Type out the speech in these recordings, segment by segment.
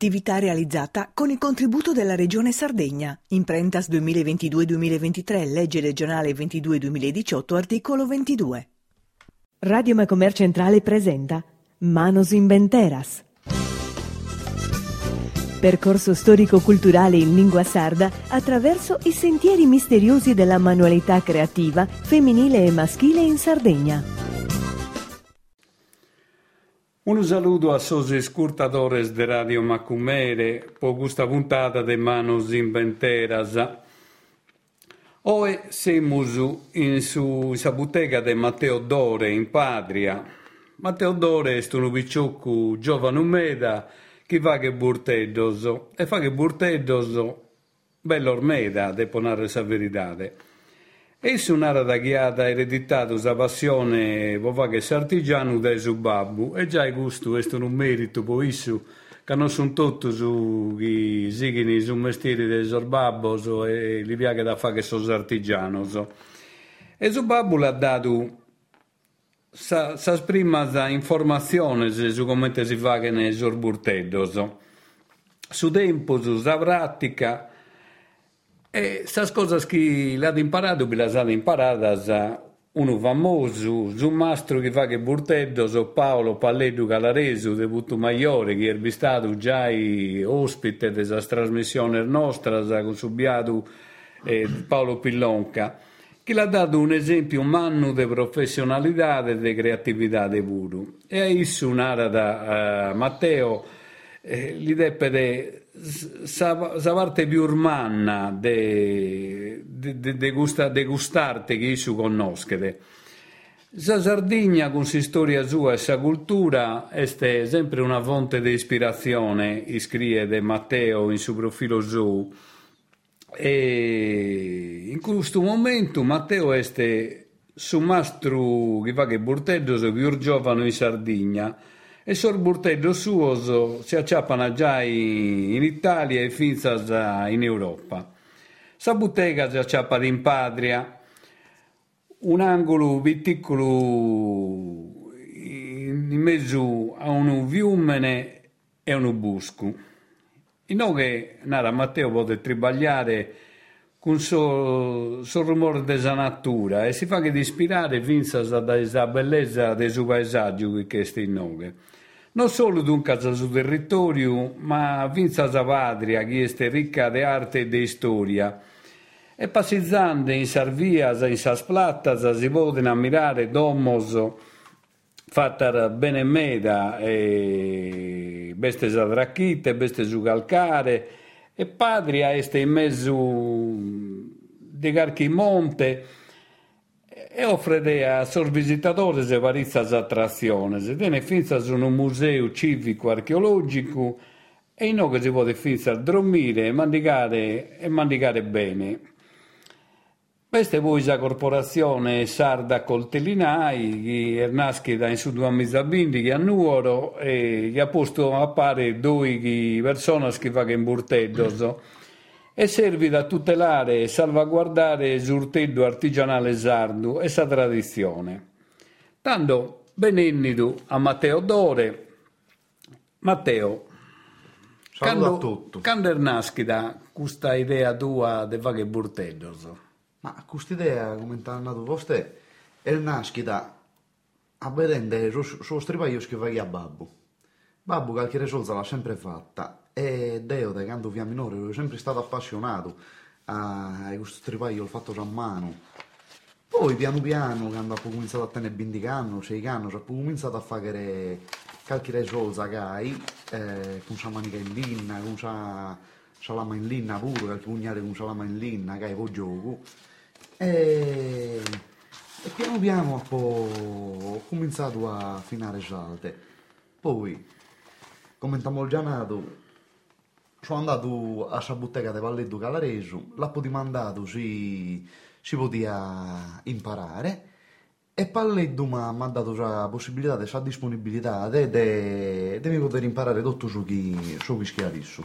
Attività realizzata con il contributo della Regione Sardegna. Imprentas 2022-2023, legge regionale 22-2018, articolo 22. Radio Macomer Centrale presenta Manos Inventeras. Percorso storico-culturale in lingua sarda attraverso i sentieri misteriosi della manualità creativa femminile e maschile in Sardegna. Un saluto a sos escurtadores de Radio Macumere por questa puntata de Manos Inventeras. Oe semus in su bottega de Matteo Dore in Patria. Matteo Dore è un picciocco giovane umeda che fa che burteddos e fa che burteddos bello ormeda, depo narre sa veritade. Esso un'ara da ghiata ereditato sa passione po fare artigiano da su babbu e già questo è un merito po issu che non sono tutti su chi sighi su mestiere dei sorbabbos e li piace da fare che sono artigianos. E su babbu l'ha dato sa, sa prima informazione su come si fa che ne sorburteddos. Su tempo, su sa pratica e queste cose che l'ha imparato, ha imparate uno famoso, un mastro che fa che burteddo, so Paolo Palleddu Calaresu, de Putumaiore, che è stato già ospite della trasmissione nostra, con subiato eh, Paolo Pillonca, che l'ha dato un esempio un anno di professionalità e di creatività di puro. E a isso un'ara da uh, Matteo, eh, gli deppe sa, parte più urmanna de, de, de, de, gusta, de gustarte che su conoscete. La Sardegna con la storia sua e la cultura è sempre una fonte di ispirazione, scrive Matteo in suo profilo su. E in questo momento Matteo è su mastro che fa che Burtello più giovane in Sardegna e sorburtello suo si acciappano già in Italia e finzas in Europa. Sa bottega si acciappa in patria, un angolo piccolo in mezzo a un fiumene e un busco. In che Nara Matteo può tribagliare con suo so rumore della natura e si fa che di ispirare finzas dalla bellezza del suo paesaggio che è in nome non solo dunque sul territorio, ma vinza sa patria, che è ricca di arte e di storia. E passeggiando in Sarvias, in Sas Plattas, si possono ammirare domos fatte bene meda, e beste sadracchite, beste su calcare, e patria è in mezzo di carchi monte, e offre a seus visitadores varias attrazioni. Tiene finza su un museo civico archeologico e in che si può finza dormire e mandicare, e mandicare bene. Questa è la corporazione sarda coltellinai che è nascita in su due misabindi che a Nuoro e che ha posto a pare due persone che fanno in burteddos e serve a tutelare e salvaguardare il artigianale sardo e sa tradizione. Tanto benennido a Matteo Dore. Matteo, Saluto a tutti. Quando nasci da questa idea tua di fare burtellos? Ma questa idea, come è nato vostè, è nascita a vedere su stripaio che fai a babbo. Babbo qualche risolta l'ha sempre fatta e Deo, da quando via minore, ero sempre stato appassionato a questo tripaio, l'ho fatto a mano. Poi piano piano, quando ho cominciato a tenere 20 anni, 6 anni, ho cominciato a fare qualche risolza gai, eh, con la manica in linna, con la salama in linna pure, qualche pugnale con salama in linna, gai, poi gioco. E, e piano piano ho cominciato a finare salte. Poi, come abbiamo già nato, sono andato a bottega di Valletto Calaresu, l'ha mandato si, si poteva imparare e Palleddu mi ha dato la possibilità, la disponibilità di poter imparare tutto su chi, su chi schiarissu.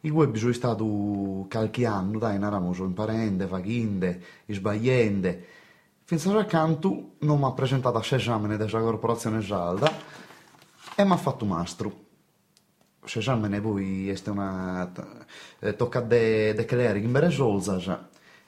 Il web sono stato qualche anno, dai, eravamo imparando, facendo, sbagliando. Finché accanto non mi ha presentato a esame della corporazione Salda e mi ha fatto mastro se esamene poi è una eh, tocca de, de creare in bere solzas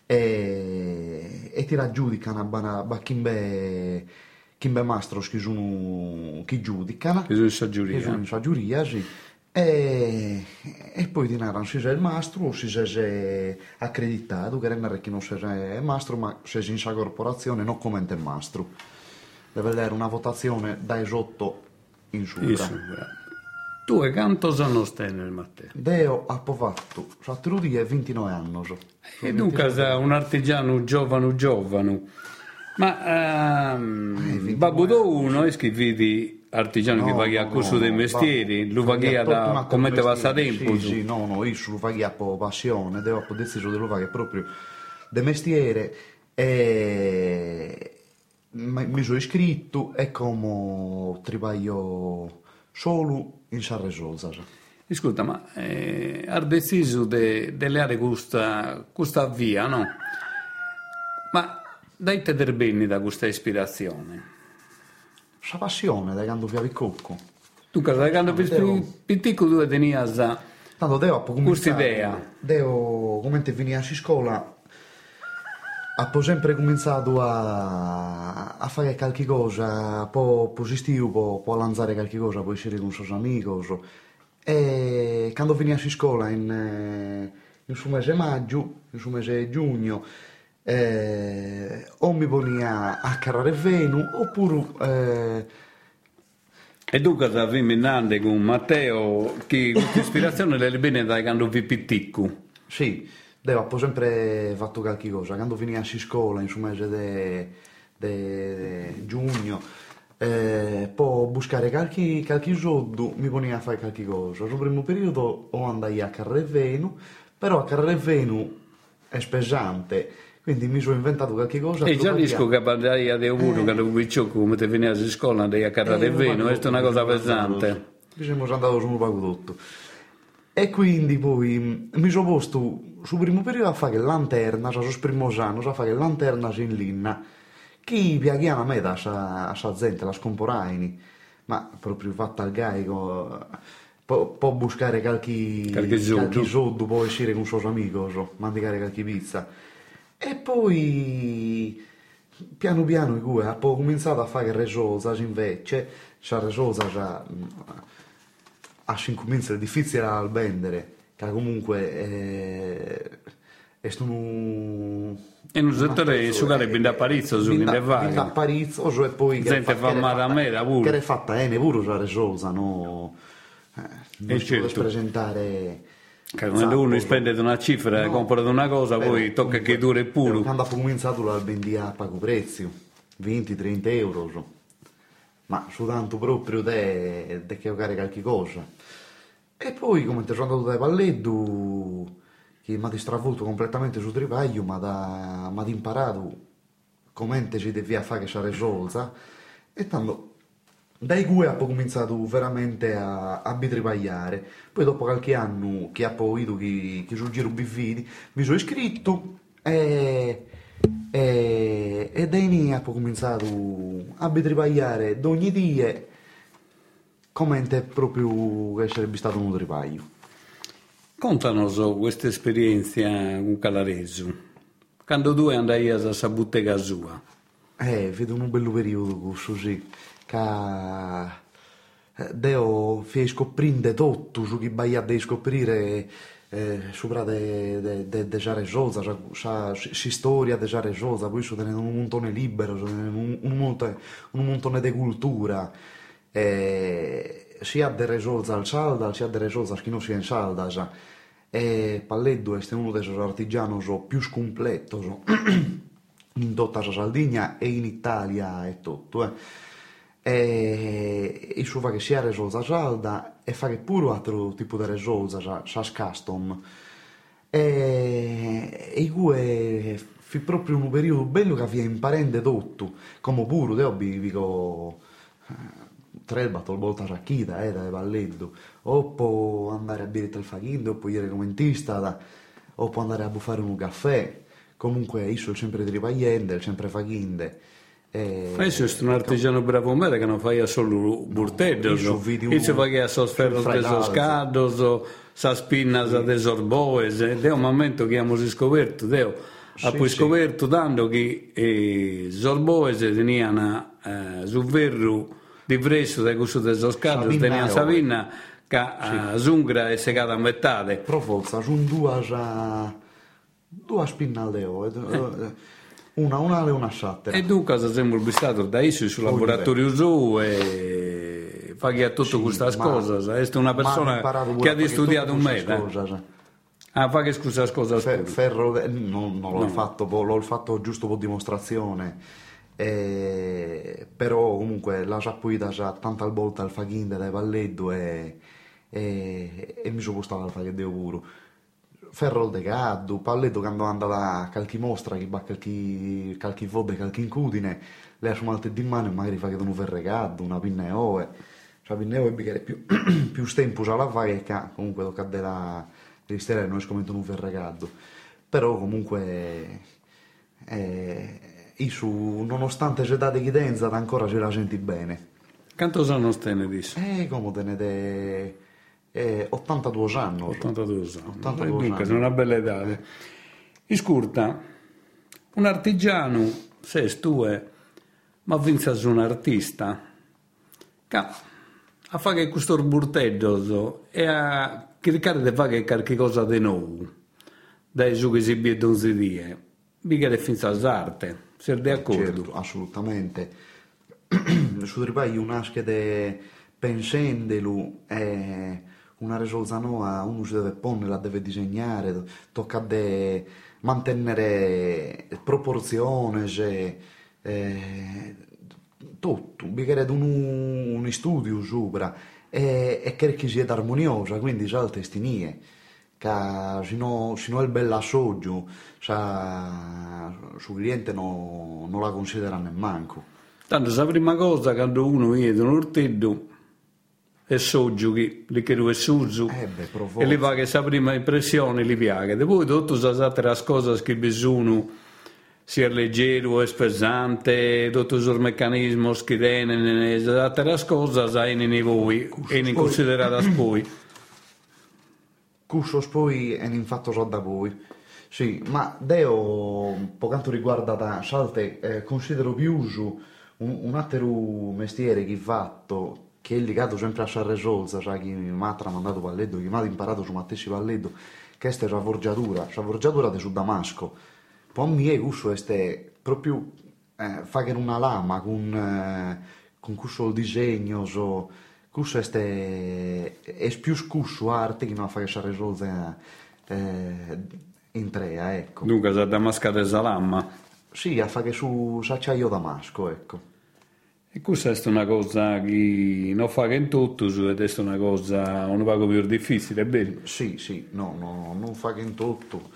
e, e ti raggiudicano a bana chimbe mastros che sono chi giudicano? Che sono in sa giuria. Che sono in sa giuria sì. E, e poi ti narrano se sei il mastro o se sei accreditato che è che non sei mastro ma se sei in sa corporazione non come il mastro. Deve avere una votazione da esotto in su in sopra tu e quanto anni stai nel Matteo? Deo ha fatto, l'altro dia 29 anni. E dunque sei un artigiano giovane giovane. Ma ehm, eh, babbo do uno è che vedi artigiano no, che paghi a corso no, dei mestieri, lo paghi da come te va a tempo. Sì, sì, no, no, io lo paghi a passione, devo deciso di lo pagare proprio de mestiere e mi sono iscritto e come lavoro solo in Sarresosa. Ascolta, ma eh, ha deciso di de leare questa, questa via, no? Ma dai te der bene da questa ispirazione? Questa passione da quando fiavi cocco. Tu da quando piccolo tu tenias questa idea. Devo, come te veniva a scuola, ho sempre cominciato a, a fare qualche cosa, un po' positivo, può lanciare qualche cosa, può essere con i suoi amici. E quando a scuola in, in suo mese maggio, in suo mese giugno, eh, o mi ponia a carrare venu, oppure... Eh, e tu cosa avevi in con Matteo, che questa ispirazione l'hai bene da quando vi pitticco? Sì. Devo sempre fatto qualche cosa. Quando finissi scuola, in mese di giugno, eh, poi buscare qualche, qualche soldo, mi poneva a fare qualche cosa. Nel primo periodo o andai a Carrevenu, però a Carrevenu è pesante, quindi mi sono inventato qualche cosa. E già dico che andai a Deovuro, eh. che avevo visto come te venivi a scuola, andai a Carrevenu, eh, è una cosa pesante. Mi sono andato su un pago tutto. E quindi poi mi sono posto sul primo periodo a fare lanterna, sul primo anno a fare lanterna in linna, che piaghiano a me da sa, sa gente, la scomporaini, ma proprio fatta al gaico, può, può buscare qualche, qualche soldo, può uscire con suo amico, so, mandicare qualche pizza. E poi piano piano ho cominciato a fare resosa invece, c'è resosa già asci incomincia è difficile da vendere, che comunque è, è un... E non settore giocare ben da Parizzo, su da vaga. Da Parizzo, e poi... Gente fa male a me, da pure. Che è fatta, eh, ne pure usare solza, no? Eh, non e certo. presentare... Che quando esatto, uno spende una cifra e no, compra una cosa, poi tocca che dure pure. Quando ha cominciato la vendia a pago prezzo, 20-30 euro. So ma su tanto proprio di giocare qualche cosa. E poi, come ti sono andato da Palleddu, che mi ha stravolto completamente sul tripaglio, ma mi ha imparato come ci devi fare che c'era solza, e tanto dai cui ho cominciato veramente a, a bitripagliare. Poi dopo qualche anno che ho poi che, che sul giro bividi, mi sono iscritto e e, e da lì ho cominciato a tripagliare ogni dia come è proprio essere stato un tripaglio. Contanos questa esperienza con Calaresu. Quando tu andai a questa bottega sua? Eh, vedo un bello periodo questo, sì. Che eh, Deo fece scoprire tutto su chi baia di scoprire eh, sopra de, de, de, de Jarejosa, sa, si storia de Jarejosa, poi sono un montone libero, un, un, montone, un montone di cultura, eh, sia de Rejosa al Salda, sia de Rejosa che non sia in Salda, e Palleddo è uno dei artigiani più completo in tutta la Sardegna e in Italia e tutto. Eh e iso fa che sia resolza salda e fa che pure altro tipo di resolza sa, sa custom. E, e gue fu proprio un periodo bello che vi imparando tutto come pure io vivo eh, tre battle volta racchita eh, da balletto o può andare a bere il faghino o può iere commentista o può andare a buffare un caffè. Comunque io sono sempre ripagliente sempre faghinde. Adesso è un artigiano bravo me che non fa solo burtedos, io vidi io fa sos ferros sul de fregato. sos cados, sa spinnas de sos boes, ed è un momento che abbiamo scoperto, deo, ha Sì, poi sì. scoperto tanto che eh, boes teniano eh, su verru diverso da questo de teniano e Sabina che eh, sungra e segata a metà. Pro forza, sono due, due spinnaldeo, eh, una un'ale e una shatter. E dunque siamo vistato da esso sul laboratorio suo e fa che ha tutto queste cose. È una persona che ha fare studiato un tutte mese. Ah, fa che scusa cosa Fe- pure. ferro, eh, non, non l'ho, No. fatto, l'ho fatto giusto per dimostrazione, eh, però comunque la giappuita già tanta volta al faghinde dai palleddo e, e, e mi sono postato al faghinde pure. Ferro de gaddu, palleddo quando anda da qualche mostra, che va qualche, qualche vode, qualche incudine, le ha su malte di mano e magari fa che non ferre gaddu, una pinna e oe. Cioè, pinna e oe bicchiere più, più tempo già la fa che comunque tocca della, devi stare non è come non gaddu. Però comunque, eh, io su, nonostante c'è da evidenza, ancora ce la senti bene. Quanto sono stene disso? Eh, come tenete eh, 82 anni. 82 anni. 82 E dunque, anni. sono una bella età. Iscurta, un artigiano, se tu è, ma vinza su un artista, che a fare questo burteggio e a cercare di fare qualche cosa di nuovo, dai su che si biedono si die, mica è finza arte, sei d'accordo? Certo, assolutamente. Su ripai un'asche de pensendelu e una risolza nuova uno si deve porre, la deve disegnare, tocca de mantenere proporzione, cioè, eh, tutto, bicchiere un, un studio sopra e, e che sia armoniosa, quindi già le testinie che se no, se no è bella assoggio, sa, su cliente no- non la considera nemmanco. Tanto la prima cosa quando uno vede un orteddo è soggio che li chiede è suzu Eh beh, e li fa che sa prima impressione li piace. Poi tutte le altre cose che bisogna sia leggero e pesante, tutti i meccanismi che tenen, le altre cose sai in voi e in considerata poi. Cussos poi è un fatto so da voi. Sì, ma Deo, per quanto riguarda da Salte, eh, considero più uso un, un altro mestiere che fatto, che è legato sempre a Sarre Solza, cioè chi mi ha tramandato palleddo, chi mi ha imparato su Mattessi palleddo, che è la forgiatura, la forgiatura di su Damasco. Per me è questo è proprio eh, fare una lama con, eh, con questo disegno, so, questo è, è più scusso arte che non a fare Sarre Solza eh, in trea, ecco. Dunque, sa damascata salamma. Sì, a fare su s'acciaio damasco, ecco. E questa è una cosa che non fa che in tutto, ed è una cosa un poco più difficile, è vero? Sì, sì, no, no, non fa che in tutto.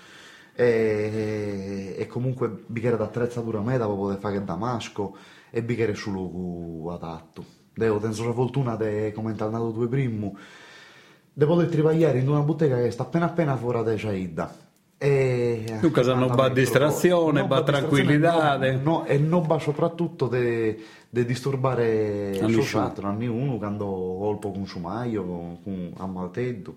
E, e comunque bicchiere d'attrezzatura meta per poter fare damasco e bicchiere su luogo adatto. Devo tenere la fortuna di, come andato due primo, di poter travagliare in una bottega che sta appena appena fuori da Ciaida. E, se non va distrazione, va tranquillità. No, no, e non va soprattutto di disturbare A il nessuno. altro, a nessuno quando colpo consumaio, con ammalteddo.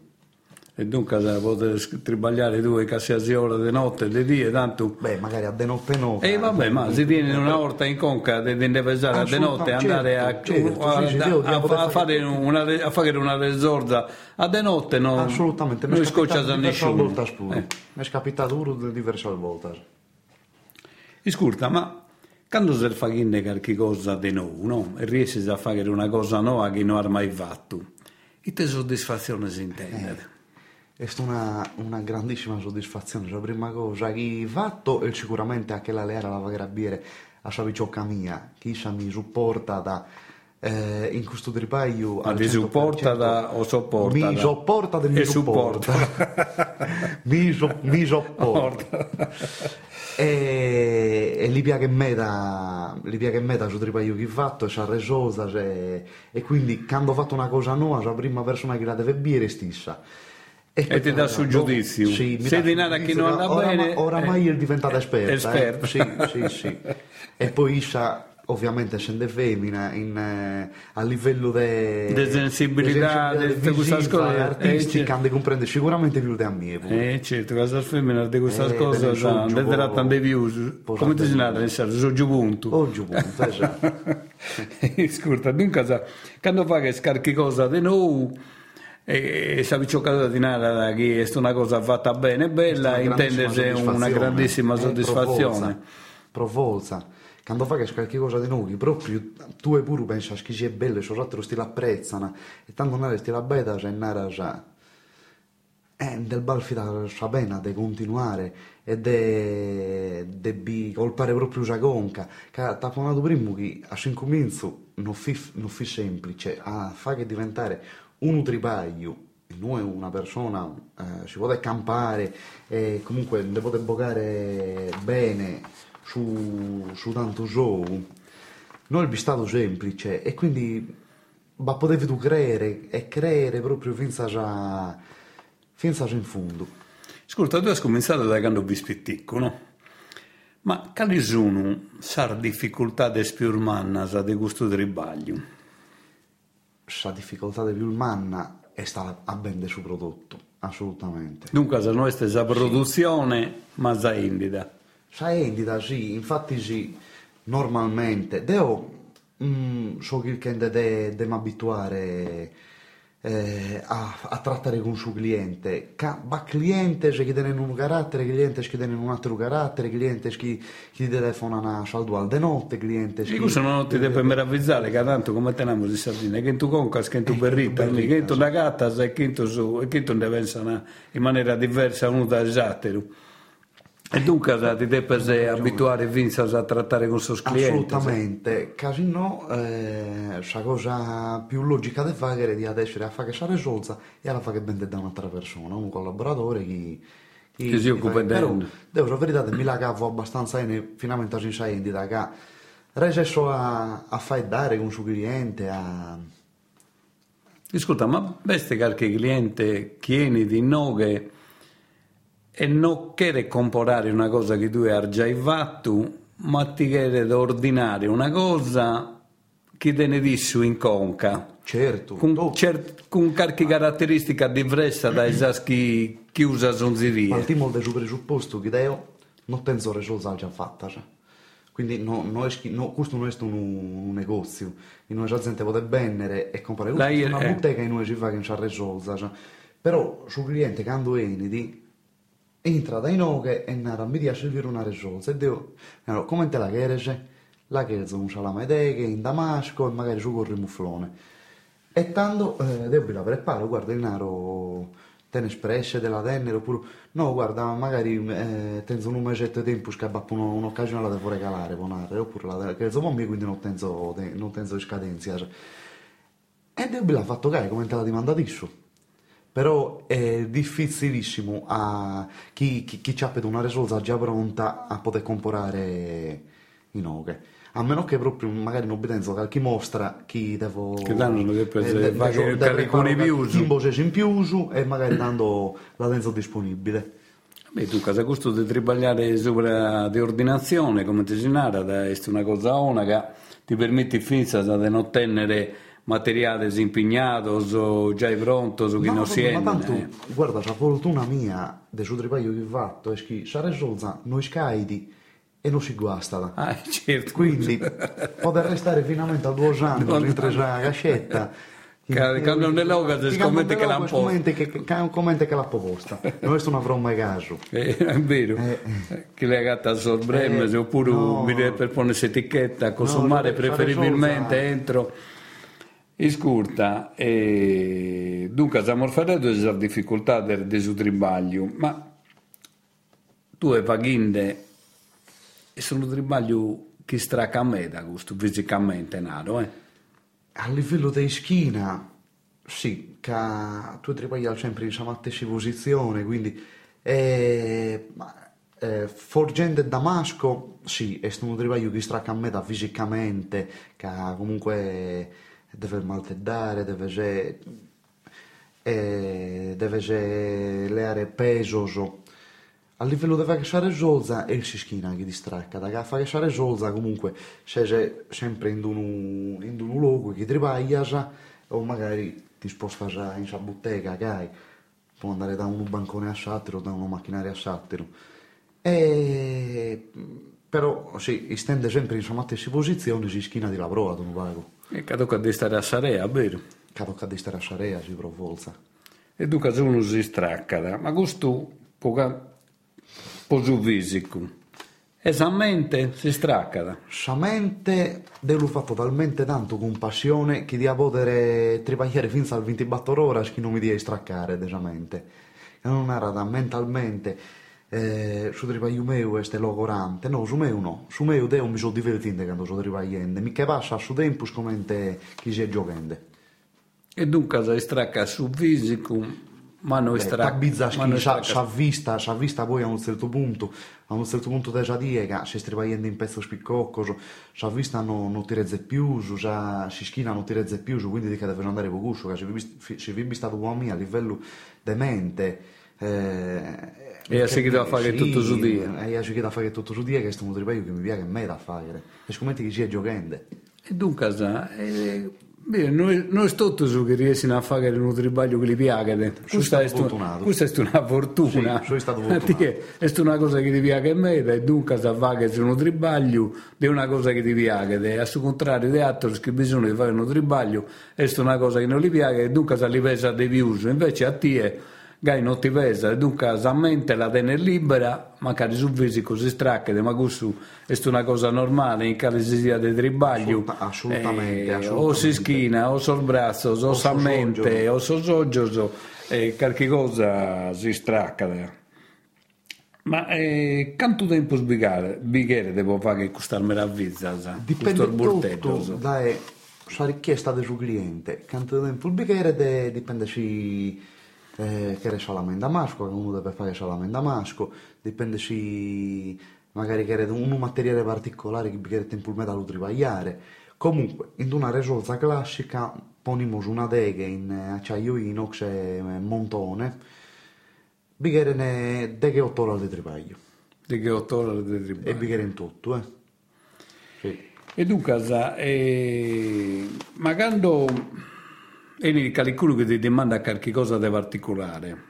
E dunque se potete tribagliare due qualsiasi ore di notte e di dia, tanto... Beh, magari a de notte no. E vabbè, ma si tiene una volta in conca di di pesare a di notte andare a, Certo, certo, a- sì, a- a- poter fare una, a fare una resorza a di notte non, Assolutamente, non è scoccia a nessuno. Eh. Mi è capitato diverse volte. Ascolta, ma quando si fa qualche cosa di nuovo, no? E riesci a fare una cosa nuova che non hai mai fatto, e te soddisfazione si intende? È stata una, una grandissima soddisfazione. La prima cosa che ho fatto è sicuramente anche la leara la carabbiere a sua picciocca mia, che essa mi supporta da, eh, in questo tripaio. Ma ti 100%. supporta da- o sopporta Mi sopporta e mi E supporta. mi, so- mi sopporta. E, e li piace me da li piace me da su tripaio che fatto, c'ha resosa, e quindi quando ho fatto una cosa nuova, la prima persona che la deve bere stessa. E ti dà sul giudizio. Sì, Se di nada chi giudizio, non andà orama- bene, Oramai eh, è diventata esperta. esperta. eh. Sì, sì, sì. E poi issa ovviamente scende femmina in, eh, a livello de, De sensibilità, de questa scuola, e eh, artistica, certo. de comprende sicuramente più di a me. Eh, certo, questa femmina di questa Eh, cosa, po- tante views, po' come ti si nel senso, sono giù punto. Oh, giù, punto, esatto. Scusa, dunque, quando fa che scarichi cosa di noi, e sapi ciò di nada che è una cosa fatta bene, bella, intende una grandissima soddisfazione. Provolza. Quando fa che qualche cosa di noi, proprio tu e pure pensi che sia bello e soprattutto stile apprezzano, e tanto non è stile bella, c'è nara già. Eh, del balfi sa pena di continuare e bi colpare proprio la conca che ti parlato prima che a incomincio non non fi semplice a fa che diventare un tripaglio e non è una persona eh, si può campare e comunque ne può boccare bene su, su tanto gioco non è stato semplice e quindi ma potevi tu credere e credere proprio fino a fino a in fondo Ascolta, tu hai cominciato da quando vi spitticco, no? Ma quali sono le difficoltà di spiurmanna di questo tribaglio? la difficoltà di più manna è stata a vendere su prodotto assolutamente Dunque, se non è la produzione, ma la indida. Sa endita sì, infatti sì, normalmente. Devo, mm, so che de, de abituare eh, a, a trattare con il suo cliente. Ca, ma cliente che tiene un carattere, cliente che tiene un altro carattere, cliente che, che telefona a saldo al de notte, cliente E questo non ti deve meravigliare, che tanto come teniamo di Sardegna, che tu concas, che tu berrita, che tu una gatta, e che tu su, e che tu ne pensano in maniera diversa uno da esattero. E dunque ti devi abituare Vince a trattare con i suoi clienti. Assolutamente, casi no, eh, la cosa più logica da fare è di adesso a fare che sa risolta e alla fa che vende da un'altra persona, un collaboratore che, Che si occupa fa- Però, di- devo la verità, mi la cavo abbastanza bene, finalmente si sa di che riesco a, a fare dare con il suo cliente, a... Ascolta, ma veste qualche cliente chiede di noghe e non chiede comprare una cosa che tu hai già fatto, ma ti chiede di ordinare una cosa che te ne disso in conca. Certo, Con, oh, cert- con qualche caratteristica diversa dai saschi che usa sonzirie. partiamo dal presupposto che io non penso risolta già fatta. cioè. Quindi no, no è schi- no, questo non è un, un negozio, in la gente può vendere e comprare La è una eh. bottega in noi ci fa che non c'ha risolta. cioè. Però sul cliente quando entra dai noghe e nara mi piace servire una risolta e devo allora, come te la chiede? La chiede un salamedeghe in damasco e magari su corri mufflone. E tanto eh, devo la preparo, guarda il naro te ne espresse della tennere oppure no guarda magari eh, tenzo un mesetto di tempo che uno- un'occasione la devo regalare ponare, oppure la che insomma mi quindi non tenzo te- non tenzo scadenza cioè. e devo l'ha fatto cari come te la dimanda adesso però è difficilissimo a chi, chi, chi per una risolta già pronta a poter comprare i noghe a meno che proprio magari non penso qualche mostra chi devo Che danno che eh, che- de- che con i preparo pius. in voce in più e magari dando la tenzo disponibile Beh, tu casa questo di tribagliare sopra di ordinazione, come ti si narra, da- è una cosa ona che ti permette finza di non tenere materiale impegnato, o già pronto, su chi No, non si è. ma tanto, guarda, la fortuna mia del suo tripaglio che ho fatto è che sa risolta noi scaidi e non si guasta Ah, certo. quindi poter restare finalmente a due anni Non- mentre c'è la cascetta Ca- quando si Ti scommette cambia che l'ha nell'oca, posta. scommette che, che, che l'ha proposta non è una broma caso Eh, è vero, Eh. che le gatta a sorbremme, Eh, oppure no. mi deve per ponersi etichetta, consumare No, preferibilmente entro. Iscurta, e... dunque stiamo parlando della difficoltà del, del suo tribaglio, ma tu hai paghinde e sono tribaglio che a da questo fisicamente naro, eh? a livello di schina sì che tu tripagliare sempre in stessa posizione quindi eh, eh, Forgente Damasco sì è un tripaglio che stracca a me da fisicamente che comunque deve malteddare deve se- eh, deve se leare peso so. a livello di fare solza è il Sischina che distracca, da fare solza comunque sei sempre in un, in un luogo che travaglia o magari ti sposta in una bottega, che può andare da un bancone a sattero, da una macchinaria a sattero. E... Però sì, stende sempre in sua stessa posizione, si schina di lavoro, non vago. E stare a Sarea, vero? Cado che stare a Sarea, si provolza. E dunque uno si stracca, ma questo può posu fisico. E sa mente si stracca. Sa mente devo fatto talmente tanto con passione che di a poter lavorare fino al 24 ore che non mi dia straccare desamente. Che non era da mentalmente eh, su trabalho meu este logorante, no, su meu no, su meu deo mi sono divertente quando sto trabalhando, mi che passa su tempo come chi si è giocando. E dunque si stracca su fisico ma noi stra... Tabizza che ci ha vista, ci ha vista poi a un certo punto, a un certo punto della diega, si strivagliando in pezzo spiccocco, ci ha vista non, non ti rezze più, si schina non ti rezze più, quindi di che deve andare con gusto, che ci vi vista uomini a livello demente. Eh, e ha seguito a fare sì, tutto su dia. E ha seguito a fare tutto su dia, che è stato un tripaio che mi piace a me da fare. E scommetti che sia giocando. E dunque, eh, Beh, noi, noi tutti che riescono a fare un trabalho che gli piace. Questa è, questa è una fortuna. Sì, sono stato fortunato. È una cosa che ti piace a me e dunque sa fare un trabalho è una cosa che ti piace. E al contrario di altri che bisogna fare un trabalho è una cosa che non gli piace e dunque sa li pesa di più. Invece a te gai non ti pesa, dunque la mente la tiene libera, magari sul fisico si stracca, ma questo è una cosa normale in caso sia di tribaglio, assolutamente, eh, assolutamente, o si schina, o sul braccio, o, o sa mente, o sul soggio, e qualche cosa si stracca. Ma eh, quanto tempo sbigare, bighere devo fare questa meraviglia? Dipende tutto da la richiesta del suo cliente. Quanto tempo sbigare dipende se eh, che salame in damasco, che uno deve fare salame in damasco, dipende se magari che un materiale particolare che bisogna tempo il metallo travagliare. Comunque, in una risolta classica ponimo una deghe in acciaio inox e montone, bisogna deghe 8 ore di travaglio. Deghe 8 ore di travaglio. E bisogna in tutto, eh. Sì. E dunque, eh, magari e qualcuno che ti demanda qualche cosa di particolare,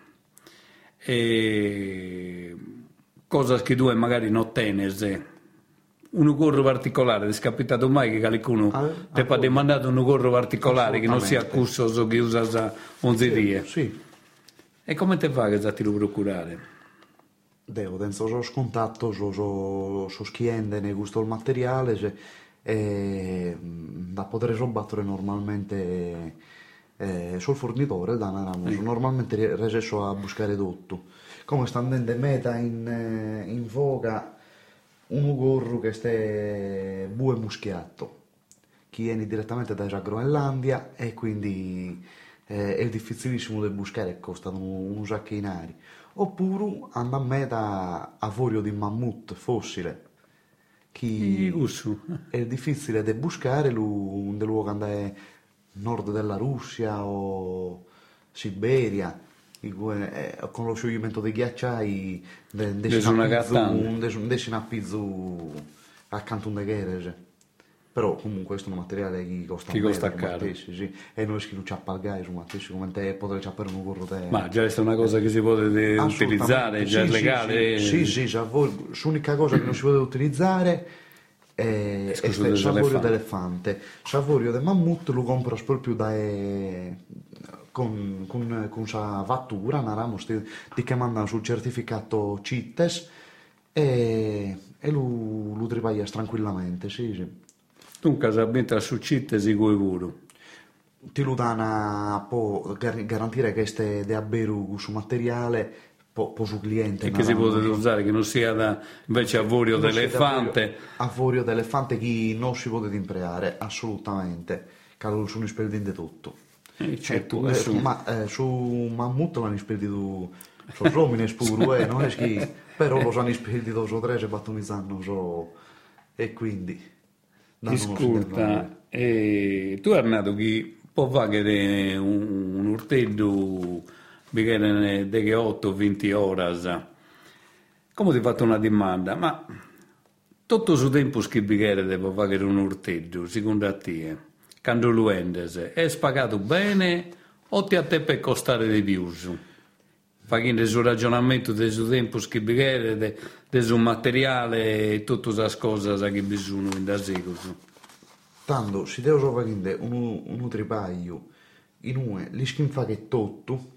e cosa che tu magari non tenesi, un gorro particolare, ti è capitato mai che qualcuno ah, ti ha demandato un gorro particolare che non sia cussoso che usa ogni dia? Sì. E come ti fa che ti lo procurare? Devo, dentro lo scontatto, so, so, so schiende, ne gusto il materiale, cioè, e, da poter sbattere normalmente eh, sul fornitore da Ramos. Normalmente riesco a buscare tutto. Come sta andando meta in, eh, in voga un gorro che sta bue muschiato che viene direttamente da Groenlandia e quindi eh, è difficilissimo da buscare e costano un, un sacchinari oppure anda a meta avorio di mammut fossile. Che è difficile da buscare un luogo andare nord della Russia o Siberia, con lo scioglimento dei ghiacciai, decina a pizzo accanto a un guerre. Però comunque questo è un materiale che costa, che costa caro. Sì. E noi che non ci appalgai su matessi come te potrei ciappare un gorro te. Ma già è una cosa che si può utilizzare, già è legale. Sì, sì, sì, l'unica cosa che non si può utilizzare e, e il savorio d'elefante. Savorio del mammut lo compro proprio da, eh, con, con, con sa vattura, naramo, di che mandano sul certificato CITES e, e lo, lo tripaglia tranquillamente, sì, sì. Dunque, abita su CITES, i pure ti lo danno può garantire che ste de abberu su materiale po', po su cliente. E che si può usare, che non sia da, invece avorio d'elefante. Avorio d'elefante che non si può impreare, assolutamente. Calo sono sperdendo tutto. Eh, certo, ecco, eh, ma eh, su mammut l'hanno sperdito sono uomini spuru, eh, non è che però lo hanno sperdito su tre e battonizzano so, e quindi Ascolta, eh, tu Arnato chi può fare un, un urtello bigene de che 8 20 ore come ti ho fatto una domanda, ma tutto su tempo schibighere devo fare un urteggio, secondo te, quando lo endes, è spagato bene o ti a te per costare di più? Facendo il ragionamento del tempo schibighere, del suo materiale e tutte le cose che bisogna in da secolo. Tanto, se devo fare un, un tripaglio, in uno, li fa che tutto,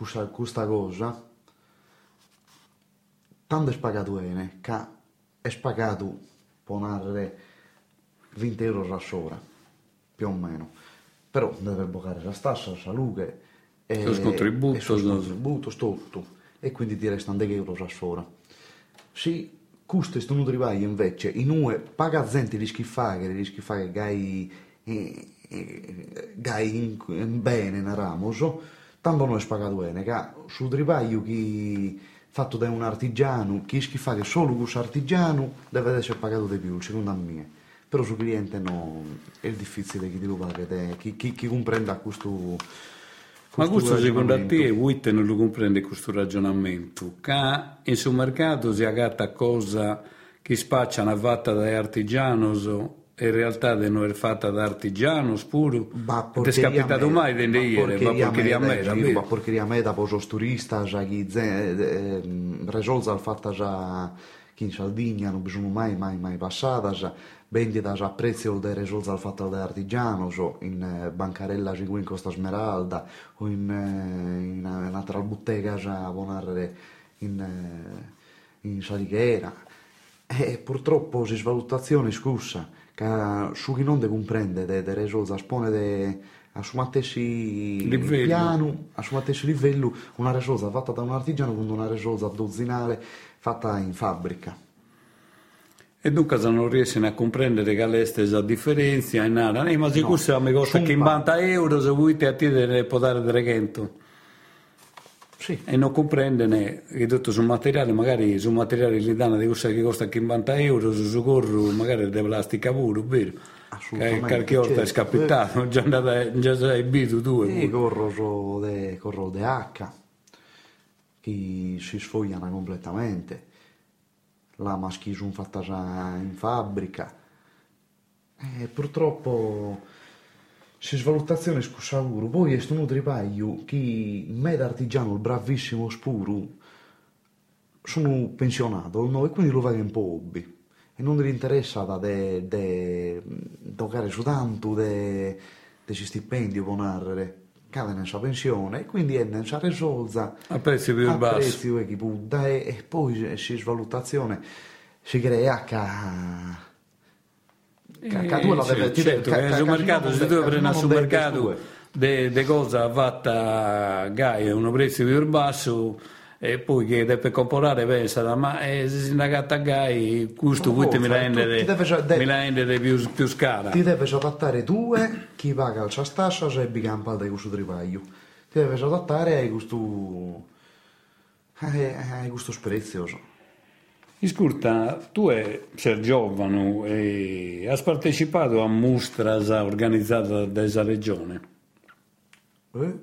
questa, questa cosa, tanto è spagato bene, che è spagato, può narrare 20 euro a sora, più o meno. Però deve pagare la stassa, la luce, e il contributo, e il contributo, tutto. E quindi ti restano 10 euro a sora. Se questo è un trivaglio invece, in uno paga gente di schifare, di schifare gai, eh, eh, gai in, in bene, naramoso, tanto non è pagato bene, che sul trivaglio che fatto da un artigiano, chi schifare solo questo artigiano deve essere pagato di più, secondo me. Però sul cliente no, è difficile che ti lo paga, chi, chi, chi comprenda questo, ma questo secondo te Witte non lo comprende questo ragionamento? Che in sul mercato si agatta cosa che spacciano fatta da artigianos e in realtà non è fatta da artigianos pure? Ma ti è capitato mai di dire? Ma porcheria a me, davvero? Ma porcheria a me da posos turista, già chi risolza il fatto già chi in Sardegna non bisogna mai, mai, mai passata, già vendita a prezzo dei risolti al fatto da artigiano, so in eh, bancarella in Costa Smeralda o in, eh, in un'altra bottega a buonare in, eh, in Salighera. E purtroppo si svalutazione scusa, che su chi non deve comprendere dei risolti a spone de, a suo matessi piano, a suo matessi livello, una risolta fatta da un artigiano con una risolta dozzinale fatta in fabbrica. E dunque non riescono a comprendere che questa differenza è nada. Eh, ma se no, questo mi costa 50 euro, se vuoi ti attire può dare 300. Sì. E non comprendono che tutto sul materiale, magari sul materiale gli danno di cosa che costa 50 euro, su socorro magari deve plastica pure, vero? Che qualche volta certo. è scapitato, già, andata, già sei bito tu. Sì, corro de, corro de H, che si sfogliano completamente la maschisum fatta già in fabbrica. E purtroppo si svalutazione scussavuro. Poi è un tripaio che me artigiano, il bravissimo spuru, sono pensionato no? e quindi lo vedo un po' hobby. E non gli interessa da de, de, toccare su tanto di stipendio per narrare cade nella sua pensione e quindi è nella risolza a prezzi più bassi a prezzi Buddha e, e poi si svalutazione si crea che che tu la deve certo, che sul mercato se tu prendi sul mercato de, cosa fatta gai a un prezzo più basso e poi che deve comprare pensa ma eh, se si indagata a gai questo oh, mi rende più, più scala ti devi adattare due chi paga il ciastassa e bi campa da questo tripaglio ti devi adattare a questo a questo sprezioso Ascolta, tu sei giovane e hai partecipato a mostras organizzate da questa regione? Eh?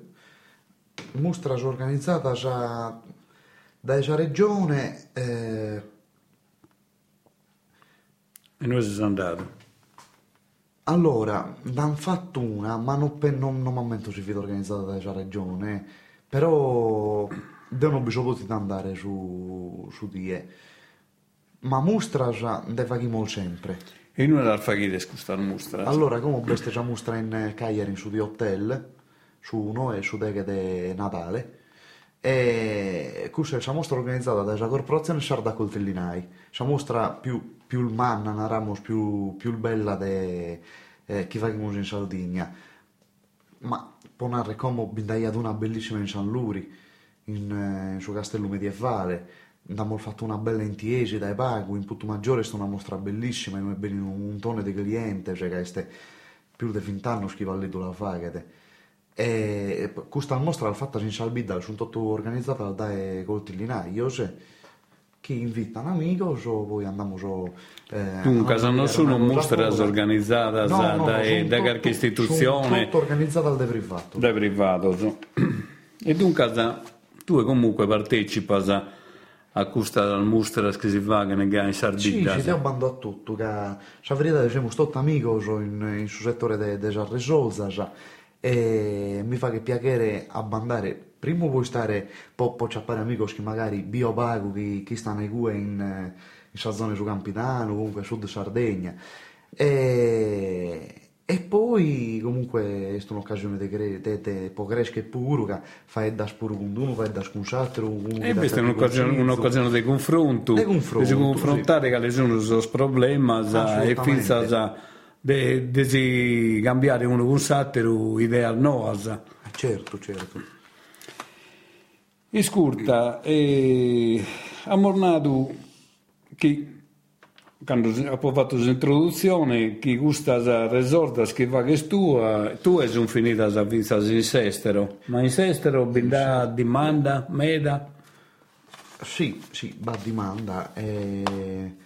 Mostras organizzate da da questa regione eh... e noi siamo andati allora ne hanno fatto una ma non, non, non mi ammento se organizzata da questa regione però non bisogna potuto andare su, su die ma mostra già ne facciamo sempre. E non la facite questa mostra allora come questa già mostra in Cagliari su di hotel su uno e su deghe de Natale e questa è una mostra organizzata dalla corporazione Sarda Coltellinai, una mostra più, più manna, naramos, più, più bella de, eh, che facciamo in Sardegna. Ma può narrare come bindaiato una bellissima in San Luri, in, eh, in suo castello medievale, abbiamo fatto una bella intiesi dai Pago, in Putto Maggiore è una mostra bellissima, noi abbiamo un tono di cliente, cioè che è più di 20 anni che va lì la fagate. E questa mostra l'ha fatta in Salbida, sono tutto organizzata da coltillinaio, che invitano amici o poi andiamo so, eh, Dunque, non sono mostre organizzate no, no, da, no, da qualche istituzione. Sono organizzate da privato. Da privato. E dunque tu comunque partecipi a questa mostra che si fa che in Sì, Sardegna. ci stiamo bando a tutto, che la verità che siamo tutti amici in, in sul settore delle de risorse e mi fa che piacere abbandare, prima puoi stare, poi po ciappare amici che magari biopago, chi, chi stanno in, in, in zona su Campitano, comunque sud Sardegna, e, e poi comunque è un'occasione di de, può crescere pure, che fai da spuro con uno, fai da con l'altro. E questa è un'occasione, un'occasione di confronto, Di confronto, di confrontare sì. che sono i problemi e finza di cambiare uno con l'altro idea nuova. Certo, certo. Iscurta, eh, ha mornato che quando ha fatto l'introduzione chi gusta a resortas che va che tua. Tu sono finita a vinta in sestero ma in sestero binda dimanda meda? Sì, sì, va domanda. eh,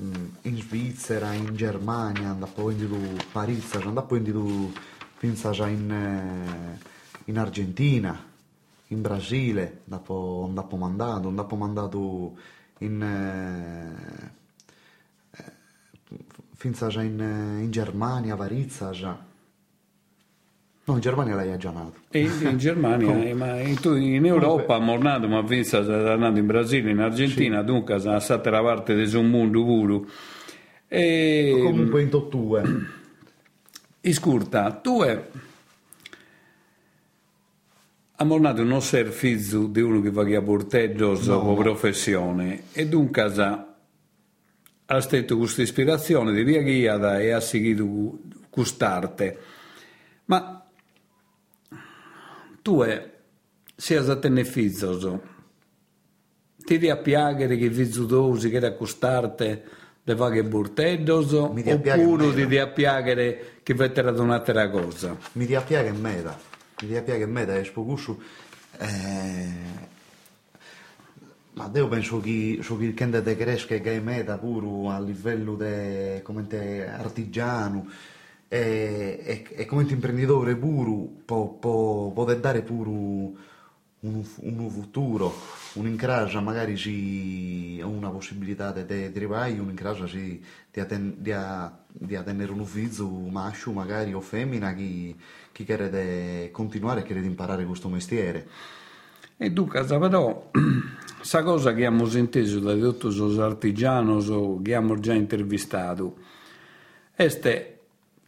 mm, in Svizzera, in Germania, andò poi in Parigi, andò poi in già in, eh, in Argentina, in Brasile, dopo, dopo mandato, dopo mandato in, eh, finza già in, eh, in Germania, Varizza già. No, in Germania lei ha già nato. e in Germania eh, ma in, in Europa ha mornato ma vinta è nato in Brasile in Argentina dunque è stata la parte di un mondo puro e Comunque in tottue. Iscurta, tu è ha mornato un servizio di uno che va a porteggio dopo professione e dunque ha stato questa ispirazione di via guiata e ha seguito quest'arte. Ma tu è, sei a tenere figlio, ti dia piacere che figlio dosi che da quest'arte le va che porteggio Mi dia piacere oppure ti dia piacere che vette ad un'altra cosa? mi dia piace meda mi dia piace meda e spogussu eh, ma io penso che su che kende de cresca che è meta pure a livello de artigiano e, e, e come imprenditore pure può, può, può dare pure un, un futuro un incrasia magari si una possibilità di di travaglio un incrasia si di, tenere un ufficio maschio magari o femmina chi chiede di continuare e di imparare questo mestiere E dunque, però, sa cosa che abbiamo inteso da tutti gli artigiani che abbiamo già intervistato, è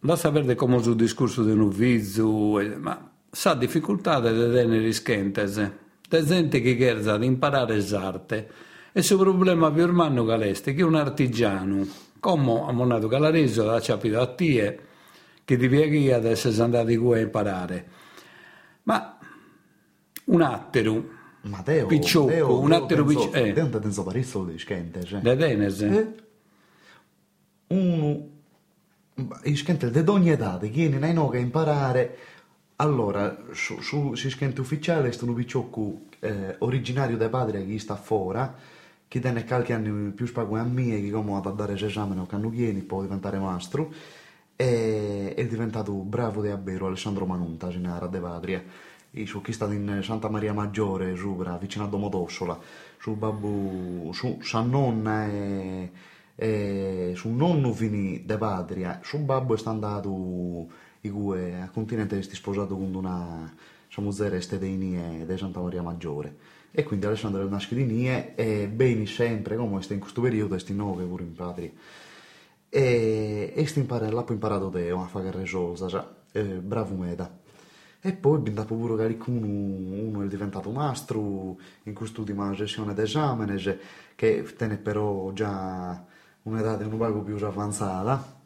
da sapere come il discorso del novizio, eh, ma sa difficoltà di tenere schentese, di gente che chiede di imparare l'arte. E il problema più ormano che è che un artigiano, come ha monato Calareso, ha capito a te, che di via adesso è andato a imparare. Ma un attero, Matteo Picciocco, Teo, un attero penso- picci- eh. Teo non penso parecchio di schente cioè. da Denese, Eh? uno i schente di ogni età che viene nei no che imparare allora su, su si schente ufficiale è un picciocco eh, originario da padre che sta fuori che tiene qualche anno più spago a me che come ha dare l'esame o canno vieni può diventare mastro e è diventato bravo di abbero Alessandro Manunta in Ara de Patria su chi sta in Santa Maria Maggiore sopra vicino a Domodossola. Su babbo su sa nonna e, e su nonno fini de patria. Su babbo è andato i cui a continente è sposato con una samuzera este dei nie de Santa Maria Maggiore. E quindi Alessandro è una scrinie e bene sempre come sta in questo periodo sti nove pure in patria. E, e sto imparando, l'ho imparato Deo a fare resolsa, eh, bravo meda. E poi abbiamo dato pure qualcuno, uno è diventato mastro in quest'ultima sessione d'esame, che tiene però già un'età un poco più avanzata,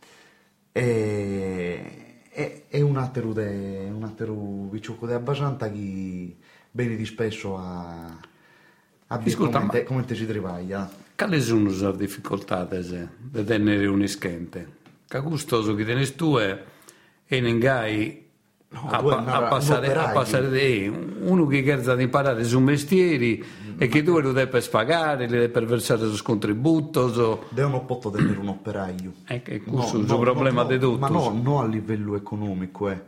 e, e, e un altro, de, un picciocco di abbastanza che viene di spesso a, a Ascolta, come, te, come te si travaglia. quali sono le difficoltà di tenere un ischente? Che gustoso che tenes tu è e nengai No, a, è pa- a passare, a passare eh, uno che chiede di imparare su mestieri e che tu lo devi pagare, le devi versare su contributo, so- Deo non può tenere un operaio. Eh, che questo è il problema di tutti. Ma no, non a livello economico, eh.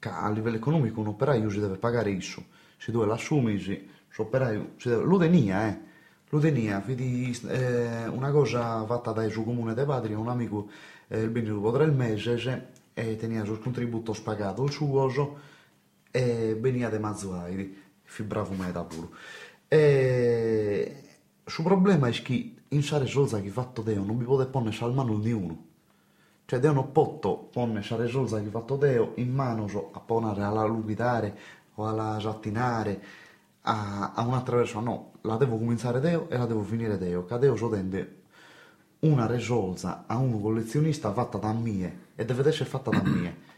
A livello economico un operaio si deve pagare isso. Se tu l'assumi, si, l'operaio si deve... Lo denia, eh. lo tenia, vedi, eh, una cosa fatta dal suo comune di patria, un amico eh, il venuto potrà il mese e tenia il contributo spagato il suo e venia de mazzuairi, fi bravo meta pure. E il problema è che in sare solza che fatto Deo non mi potete porre al mano di uno. Cioè Deo non potto porre sare solza che fatto Deo in mano a ponere alla lupitare o alla giattinare a, a un'altra persona, no, la devo cominciare Deo e la devo finire Deo, che Deo so tende una risolza a un collezionista fatta da mie e deve essere fatta da mie.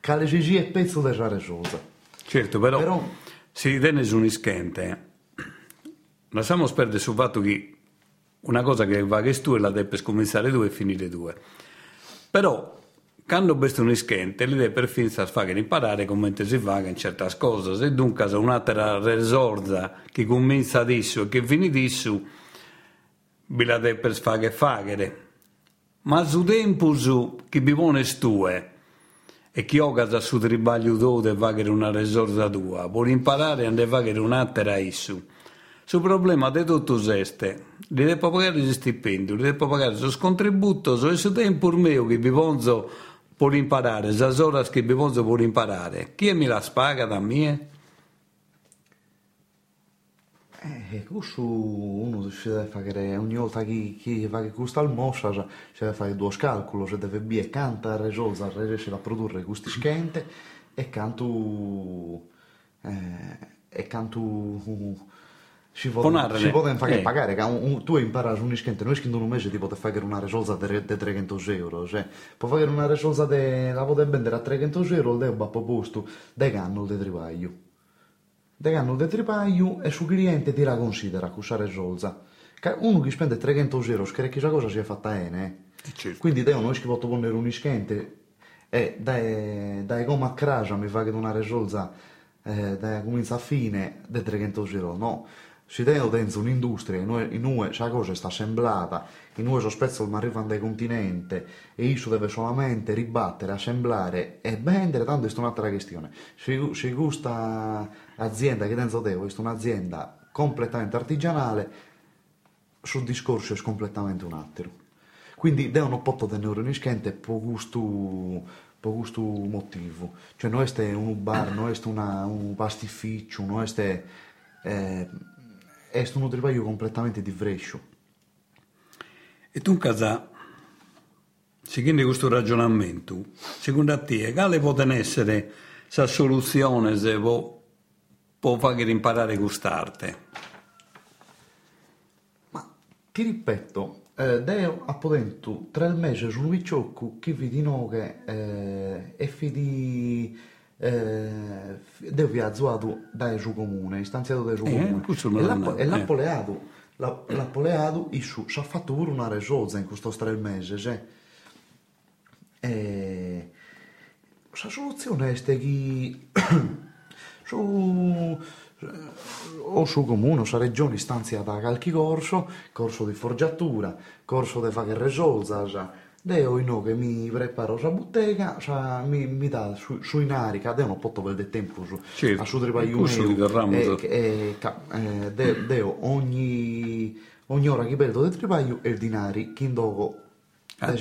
Che le è pezzo della risolza. Certo, però, però si ritiene su un ischente. Lasciamo perdere sul fatto che una cosa che va che tu e la devi cominciare tu e finire tu. Però quando questo un ischente, l'idea per finire fare imparare come si fa in certe cose. Se dunque un'altra risorsa che comincia adesso e che finisce adesso, vi la devi fare fare. Ma su tempo su che vivono stue e chi ha su tribaglio deve fare una risorsa tua, vuole imparare a fare un'altra isso. Sul problema di tutto questo, li devo pagare gli stipendi, li devo pagare il contributo, e su tempo mio che vivono può imparare, le ore che bisogna può imparare. Chi mi la spaga da me? Eh, questo uno si deve fare ogni volta che, che fa che costa il mossa, si deve fare due calcoli, si deve bere canta risolza, riesce a produrre questi schente e canto eh, e canto si possono fare eh. pagare, un, un, tu impari un ischente, noi ischente un mese ti puoi fare una risolza di 300 euro, cioè puoi fare una risolza de, la puoi vendere a 300 euro, il a posto, dai canno di tripaglio. Canno di tripaglio e su cliente ti la considera questa risolza. Uno che spende 300 euro, che chissà cosa si è fatta bene. Eh? Certo. Quindi devo noi che posso ponere un ischente e dai, dai come a crasa mi fa che una risolza eh, da comincia a fine di 300 euro, no si tiene dentro un'industria in cui, la cosa sta assemblata, in cui spesso non arrivano dai continenti e isso deve solamente ribattere, assemblare e vendere, tanto è un'altra questione. Se, se questa azienda che dentro te è un'azienda completamente artigianale, sul discorso è completamente un altro. Quindi devono poter tenere un ischente per questo, per questo motivo. Cioè non è un bar, non è una, un pastificio, non è... Eh, è un trabalho completamente diverso. E tu, casa, seguendo questo ragionamento, secondo te, quale può essere la soluzione se può, può fare imparare quest'arte? Ma ti ripeto, eh, Deo ha potuto tre mesi sul vicciocco che vedi che eh, e fidi eh, Deo vi ha azzuato dai suo comune, istanziato dai suo eh, comune. E, l'ha, e l'ha eh. poleato, l'ha, l'ha poleato, ci ha fatto pure una resosa in questo tre mesi, cioè. La soluzione è che su o su comune o su regione stanziata qualche corso, corso di forgiatura, corso di fare resolza, Deo ino che mi preparo la bottega, cioè, mi, mi dà su, sui nari, che Deo non posso perdere tempo su, certo. a su tripaglione. E, e, e, de, Deo ogni, ogni ora che perdo del tripaglio è il dinari, che indogo a,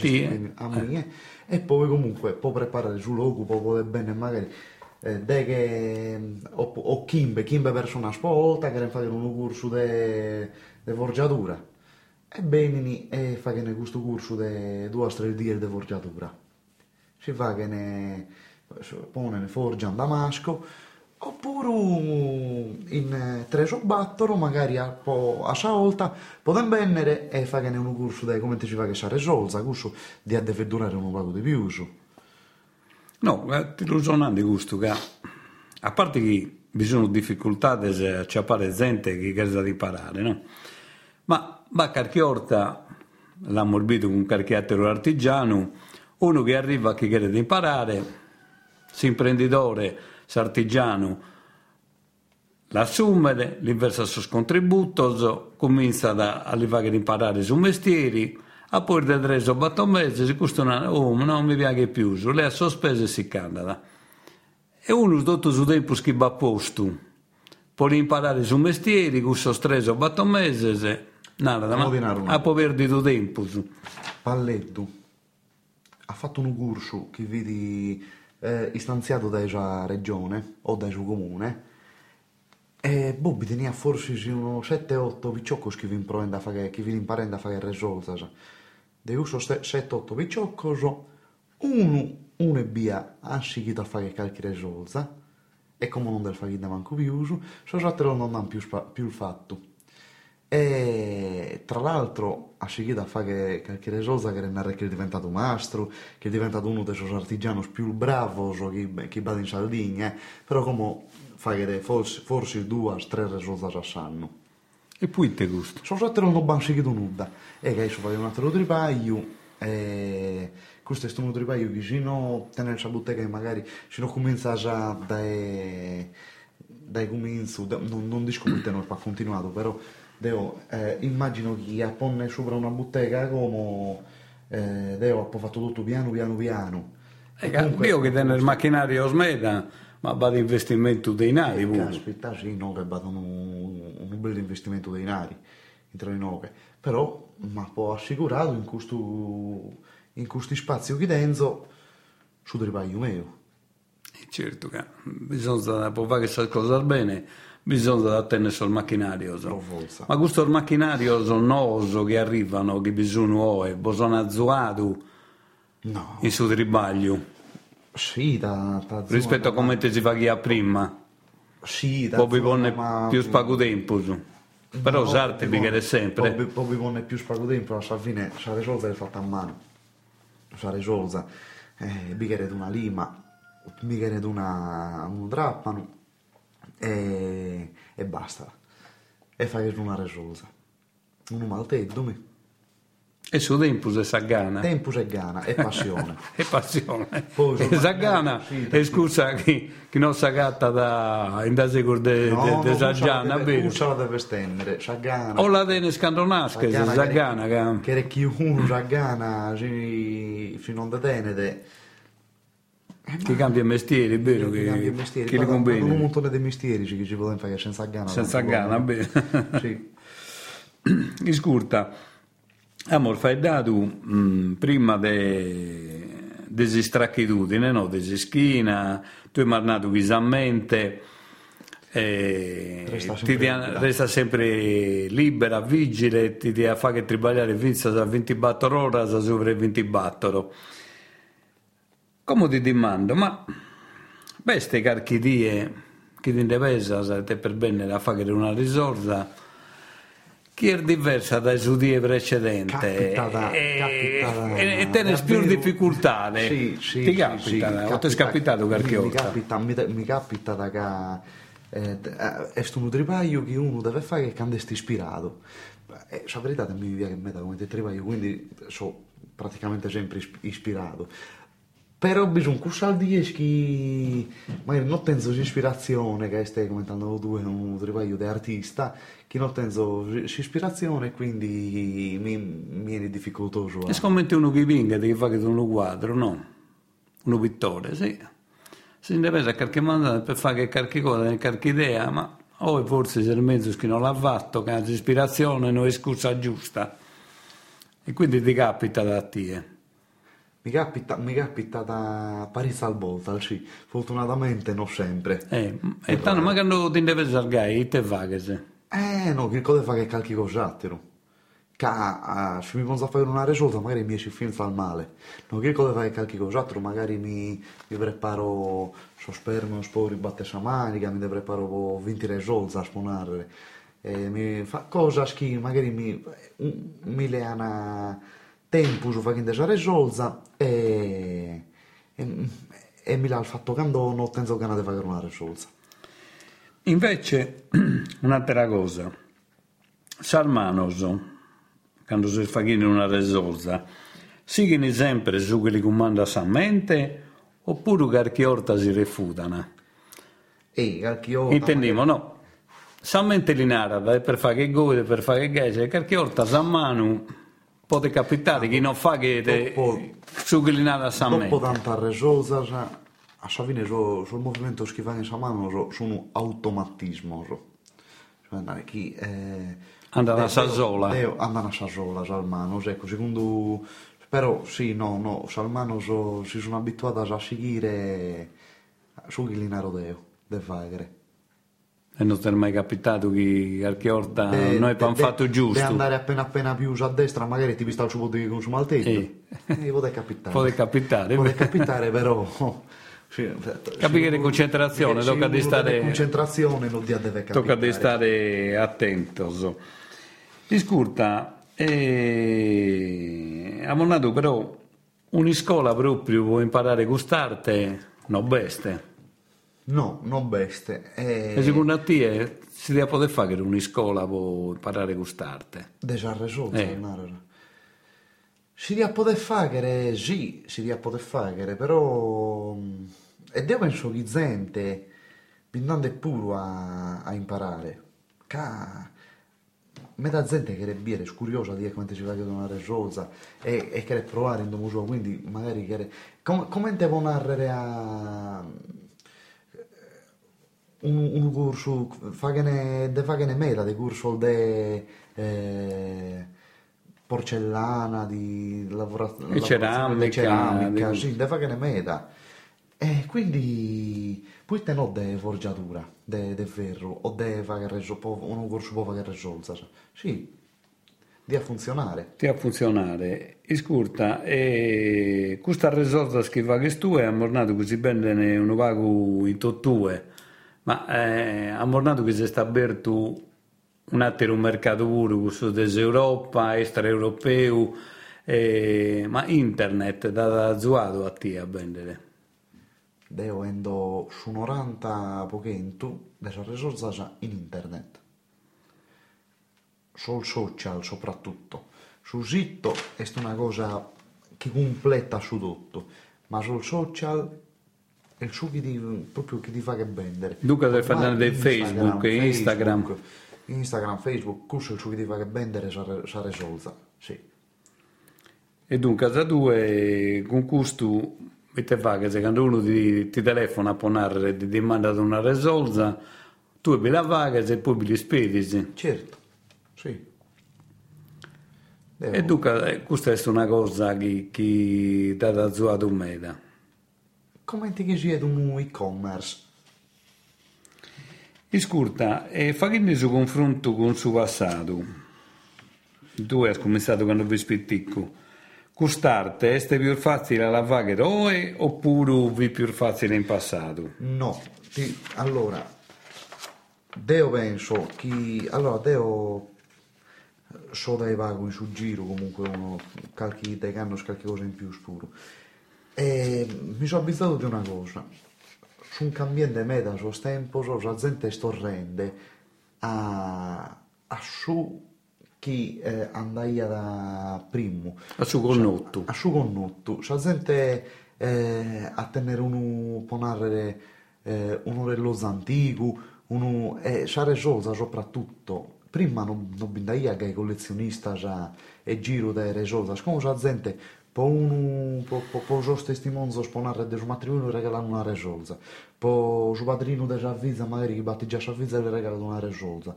a me, eh. e poi comunque può preparare sul logo, può bene magari eh, de che o, o kimbe, kimbe verso una spolta, che fare un corso di forgiatura Ebbene, e fa che ne questo corso di due o tre di forgiatura. Si fa che ne pone ne forgia in Damasco, oppure in tre sobattolo, magari a, po', a volta, potete venire e fa che ne un corso di come si fa che sarà risolta, corso di addefendurare un pago di più. No, eh, ti ragionando di questo, che a parte che vi sono difficoltà a ciappare gente che chiede di riparare, no? Ma ma Carchiorta l'ha morbito con un carchiattero artigiano, uno che arriva a chi chiede imparare, si imprenditore, s'artigiano, l'assume, l'inversa sul contributo, comincia a, a fare imparare su mestieri, a poi da tre o quattro mesi si costano, oh, non mi piace più, lei ha sospeso e si candida. E uno, dopo su tempo che va a posto, può imparare su mestieri, con sos tres o quattro mesi, nada, ma ha perduto tempo. su. Palleddu ha fatto un corso che vedi eh, istanziato da sua regione o da suo comune e Bobby tenia forse uno 7-8 picciocos che vi imparando a fare che vi imparando a fare risolta de uso 7-8 picciocos uno uno e via ha seguito a fare qualche risolta e come non del fare da manco più uso so altro non hanno più, più il fatto e tra l'altro ha seguito a fare qualche risolta che è diventato mastro, che è diventato uno dei suoi artigiani più bravi che, va in Sardegna, però come fare forse, forse due, tre risolti a sanno. E poi te gusto. Sono stato non abbiamo seguito nulla. E che adesso fare un altro tripaio, e questo è un tripaio che se no tenere la bottega che magari se no comincia già dai, dai cominci, da- non, non dico che non ha continuato, però devo, eh, immagino che appone sopra una bottega come eh, devo ha fatto tutto piano piano piano. E io che tenere il macchinario smeda, ma va di investimento dei nari pure. Caspita, sì, no, che battono un, un bel investimento dei nari in Troinoche. Però, ma può assicurato in questo, in questo spazio qui dentro, su tripaio mio. Certo che bisogna per fare questa cosa bene, bisogna tenere sul macchinario. so. Ma questo macchinario sono noso che arrivano, che bisogna bisogna azzuato No, in suo tribaglio, sì, da, da rispetto a zona, come te si fa chi ha prima. ma- Sì, da zona, pone ma- più spago tempo. su. Però No, sarte poi- sempre. Poi vi pone più spago tempo, alla fine, la risolta è fatta a mano. La risolta, eh, vi chiede una lima, mi chiede una, un drappano e, e basta. E fai una risolta. Un malteddo, mi. E su tempo si sa gana. Tempo e gana e passione. E passione. Poi E sono- sa gana. sì, E scusa chi, chi non sa gatta da in da sicuro de, de, de sa giana, vero? ce la deve stendere, sa gana. O la dene scandonasche, se sa gana. che- Che era chiunque sa gana, sì, fino a tenere. Che cambia mestiere, è vero? Che, cambia il mestiere. che li Guarda, Un conviene. montone di mestieri che ci vogliono fare senza gana. Senza gana, bene. Sì. Iscurta, amor, fai dato mm, prima de, desistracchitudine, no? Desischina, tu hai marnato visamente, eh, Resta sempre dia- libera. resta sempre libera, vigile, ti dia fa che traballare fissa a 24 ore, a sopra 24. Come ti dimando, ma queste carchidie che ti pesa, te per bene la fare una risorsa, che è diversa dai suoi die precedenti Capita da- e, capita da- e, e tienes più davvero- difficoltà. eh. Sì, sì, ti sì, capita, sì, o ti è capitato qualche mi, mi volta? capita, mi, mi capita da che eh, eh, è un tripaio che uno deve fare quando è ispirato. Eh, la verità è che mi viene che me da come te tripaio, quindi sono praticamente sempre isp- ispirato. Però bisogna cussare di che magari non tengo ispirazione, che stai commentando tu, è un tripaio di artista, che non tengo ispirazione quindi mi, mi viene difficoltoso. a- E scommetti uno che vinga, che fa che tu un quadro, no? Uno pittore, sì. Si pensa a qualche mandato per fare qualche cosa, qualche idea, ma o forse c'è il mezzo che non l'ha fatto, che ha ispirazione, non è scusa giusta. E quindi ti capita da te. Mi capita, mi capita da Parigi al volta, sì. Fortunatamente non sempre. Eh, e tanto ma quando ti devi salgare, te va che se. Eh, no, che cosa fa che qualche cos'altro? Che ah, se mi posso fare una risolta, magari mi esce finza al male. No, che cosa fa che qualche cos'altro? Magari mi, mi preparo so sperma, spori, batte sa manica, mi preparo 20 risolta a suonare. Eh, mi fa cosa che magari mi, mi le ha tempo su fare questa risolta e, e, e mi l'ha fatto tengo ganas di fare una risolta. Invece, un'altra cosa, Salmanos, quando si fa in una risorsa, seguono sempre su che li comanda sa mente oppure qualche volta si refutano? E qualche volta Intendiamo, no? Sa mente li narra per fare che gode, per fare che gage, qualche volta sa mano può capitare che non fa che te, Dopo- su che li narra sa Dopo mente. tanta risolta, a sa fine so, sul movimento che fanno in sa mano so, sono automatismo. So. Cioè, chi, eh, Andano a Sassola. Andano a Sassola, Salmanos, ecco, secondo... Però sì, no, no, Salmanos so, si sono abituati a seguire su Ghilinaro Deo, de Fagre. E non ti è mai capitato che qualche volta De- noi de- abbiamo fatto giusto? andare appena appena più a destra, magari ti vista il suo di consumo al tetto. Eh. Eh, può capitare. Può capitare. Può capitare, però... Sì, Capire sì, concentrazione, sì, tocca di stare- deve concentrazione non dia deve capitare. Tocca di stare attentos. Discurta, eh, abbiamo nato però un'iscola proprio per imparare a gustarte, no beste. No, non beste. Eh, E secondo te eh, si deve poter fare un'iscola per imparare a gustarte? Desarresolta, Eh. eh. Si a poter fare, sì, si a poter fare, però... E io penso che gente, andando pure a, a imparare, ca... Metà gente che è curiosa di come si fa a donare rosa e, e che provare in domo suo, quindi magari che come, come devo narrare a un, un corso, fagene, de fagene meta, de corso de eh, porcellana, di lavora- lavorazione ceramica, di ceramica, di- sì, de fagene meta. E quindi, poi no de forgiatura, de, de ferro, o de un corso può fagare risolta, sì, di a funzionare. Ti a funzionare. Iscurta, e questa risorsa che va che tu è ammornato così bene un vago in tottue, ma eh, ammornato che si sta aperto un altro mercato pure con sud Europa, extraeuropeo, eh, ma internet da zuato a te a vendere. Deo endo su 90 pochentu della risorsa in internet. Sul social soprattutto. Su sito è una cosa che completa su tutto, ma sul social è il suo che ti, proprio che ti fa che vendere. Dunque Ormai parlare del Facebook, Instagram. Instagram, Facebook, questo è il suo che ti fa che vendere sa risolta. Sì. E dunque, a due, con questo, te fa che se quando uno ti, ti telefona a ponare, ti demanda una risolta, tu vi la vaga e poi vi li spedisi. Certo, sì. Devo- E dunque, eh, questa è una cosa che, che dà da zuato meda. Come ti che sia un e-commerce? Iscurta, e facendo su confronto con il suo passato, tu hai cominciato quando vi spetticco, costarte è più facile alla vaga ora oppure vi più facile in passato? No, ti- allora, Deo penso che, allora, Deo so dai vagoni su giro comunque uno qualche dei anni qualche cosa in più spuro e mi sono abituato di una cosa su un cambiante meta su tempo la gente storrende a, a su chi eh, andaia da primo A su connotto. a su connotto la gente eh, a tenere uno può narrare eh, un orello antico uno e sa risolta soprattutto. Prima non, non bindaia che i collezionisti già e giro delle risolta come la gente può uno può, può, può suo testimonio sponare del suo matrimonio e regalare una risolta può suo padrino della vita magari che batti già sua vita e le regala una risolta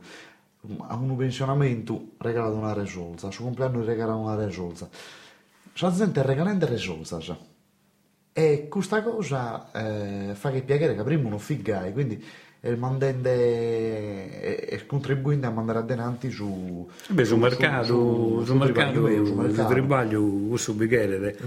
a un pensionamento regala una risolta a suo compleanno regala una risolta la gente regalando risolta sa. E questa cosa eh, fa che piacere che prima uno figai, quindi il mandende e, e contribuendo a mandare avanti su, Beh, sul mercato, sul mercato, tribaglio, su sul mercato. tribaglio, su bicchiere.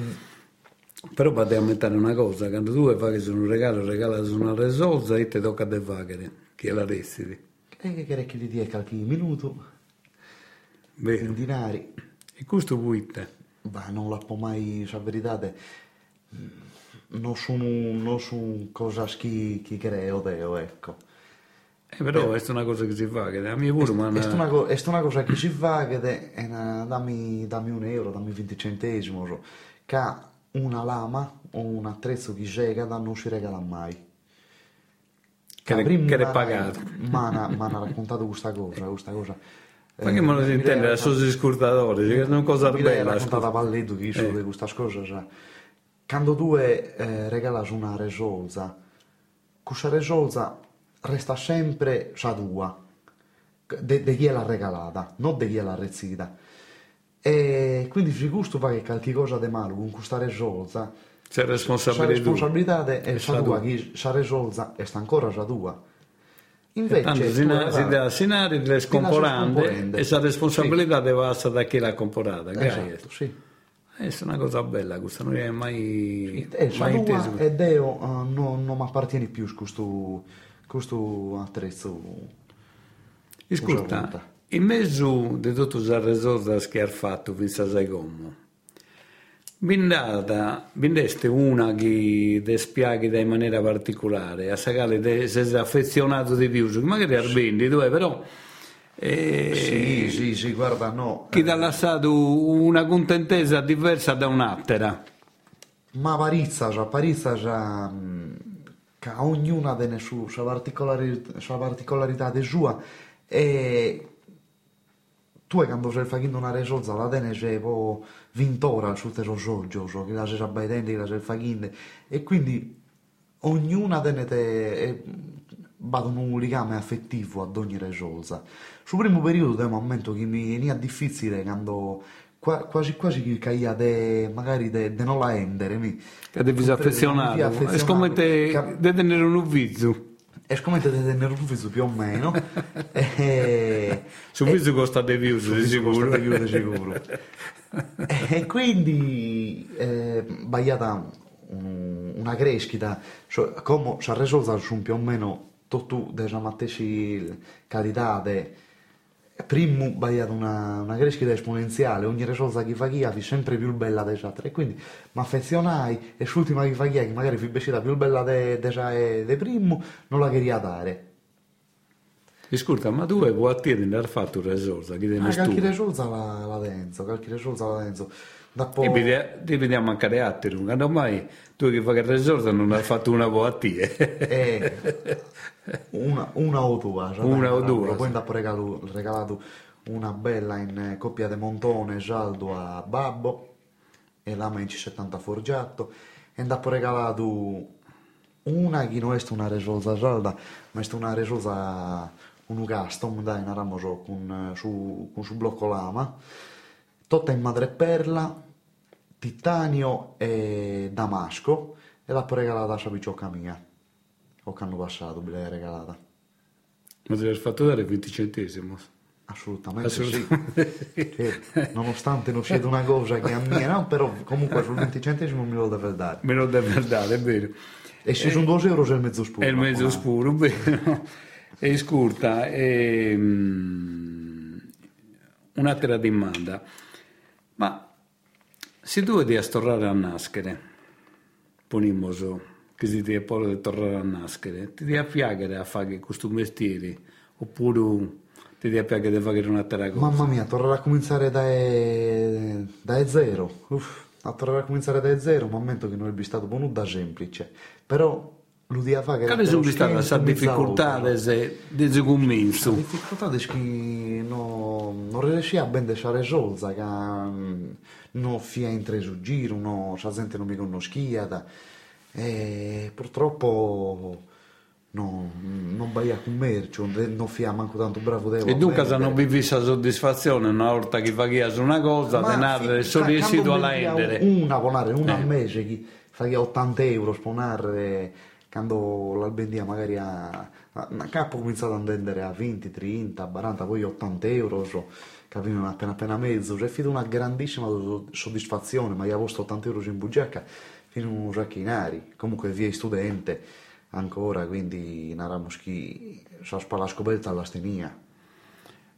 Però per aumentare una cosa, quando tu fai su un regalo, regala su una risolta e ti tocca a fare, che la resti. E che che gli dia qualche minuto, in Vero. dinari, E questo te. ma non la può mai, sa verità, non sono, non sono cosa che, che creo Deo, ecco. Eh, però è una cosa che si fa, che a mia pure, ma È una, è una cosa che si fa, che è, è una- dammi, dammi un euro, dammi 20 centesimi, so, che una lama o un attrezzo che sega, da non si regala mai. Che prima che mi pagato. Mi hanno raccontato questa cosa, questa cosa. Ma che me lo si mi intende, l'hai la sua scurtatore, che è una cosa mi bella. raccontata a scusa. Palletto che io Eh. di questa cosa, sa, quando tu eh, regalas una resolza, questa resolza resta sempre sa tua, di chi l'ha regalata, non di chi l'ha rezzita. E quindi se gusto fa che qualche cosa di male con questa resolza, C'è la responsabilità. responsabilità è sa sa tua, tua. chi sa resolza è sta ancora sa tua. Invece, Tanto si, na- si dà sinari le scomporande e la responsabilità deve essere da chi l'ha comprata. Sì, esatto, sì. È una cosa bella questa, non è mai, E sa mai inteso. ed io eh, non, non mi appartiene più questo, questo attrezzo. Ascolta, in mezzo di tutte le risorse che ha fatto fino a Saigomo, Bindata, bindeste una che ti spieghi in maniera particolare, a sagale sei affezionato di più, magari arbindi, dove però eh, Sì, sì, sì, guarda, no. chi ti ha lasciato una contentezza diversa da un'altra. Ma Parizza, già, Parizza già, che ognuna delle sue sua particolarità, sua particolarità di sua e tu quando sei facendo una risolza la tene sei po' vintora sul teso soggio, so, che la sei abbaidente, che la sei facendo e quindi ognuna delle te è, vado un legame affettivo ad ogni risolza. Sul primo periodo del momento che mi veniva difficile quando qua- quasi quasi che caia de, magari de, de non la endere mi Che devi affezionato. È come te Cap- di tenere un uvizzo. è come te tenere un viso più o meno e, Su viso costa di più, di sicuro. costa di più, di sicuro. e quindi eh, bagliata un- una crescita cioè, come si è risolta più o meno tutto della qualità de- primo bagliata una, una crescita esponenziale. Ogni risolta che fa chi è sempre più bella delle altre e quindi mi affezionai e l'ultima che fa chi che magari fu più bella de, de primo non la queria dare Ascolta, ma tu vuoi attendere aver fatto una risorsa, chi te Ah, ne qualche risolta la, la denso, qualche risolta la denso. Dopo... E ti vediamo mancare altri, quando mai tu che fai che risorsa non hai fatto una buona a te. Eh, una, una o due, cioè, Una o due, Poi dopo regalo, regalato una bella in eh, coppia di montone gialdo a Babbo e la in 70 forgiato. E dopo regalato una che non è una risolta gialda ma è una risolta un custom dai una ramoso con, su, con su blocco lama tutta in madreperla titanio e damasco e l'ho regalata a Sapiccioca mia o che hanno passato me l'hai regalata Ma ti hai fatto dare 20 centesimi. assolutamente, Assolutamente sì Sì, nonostante non sia una cosa che a mia no, però comunque sul 20 centesimi me lo deve dare Me lo devi dare, è vero. e se sono 2 euro c'è il mezzo spuro È il mezzo scuro, vero. E scurta, ehm, un'altra domanda. Ma se tu devi tornare a nascere, ponimoso, che si deve poi tornare a nascere, ti devi piacere a fare questo mestiere, oppure ti devi piacere a fare un'altra cosa? mamma mia tornare a cominciare da, da zero Uff, a tornare a cominciare da zero un momento che non è stato buono da semplice però lo dia fare Quali sono state le difficoltà di comincio? La difficoltà è che no, non riesci a ben lasciare solza, che mm, non fia in su giro, no, la gente non mi conoscia e purtroppo no, non vai a commercio, non fia manco tanto bravo devo. E dunque se non vivi questa soddisfazione una volta che fai su una cosa, denaro sono riuscito a rendere. Una, una Eh. al mese che fai 80 euro sponare quando l'albendia magari a, capo ho cominciato a vendere a 20, 30, 40, poi 80 euro, so, capito, appena appena mezzo, c'è stata una grandissima soddisfazione, ma io avevo 80 euro in bugiacca fino a un giacchinari, comunque via studente ancora, quindi naramo che sa spalla scoperta alla stenia.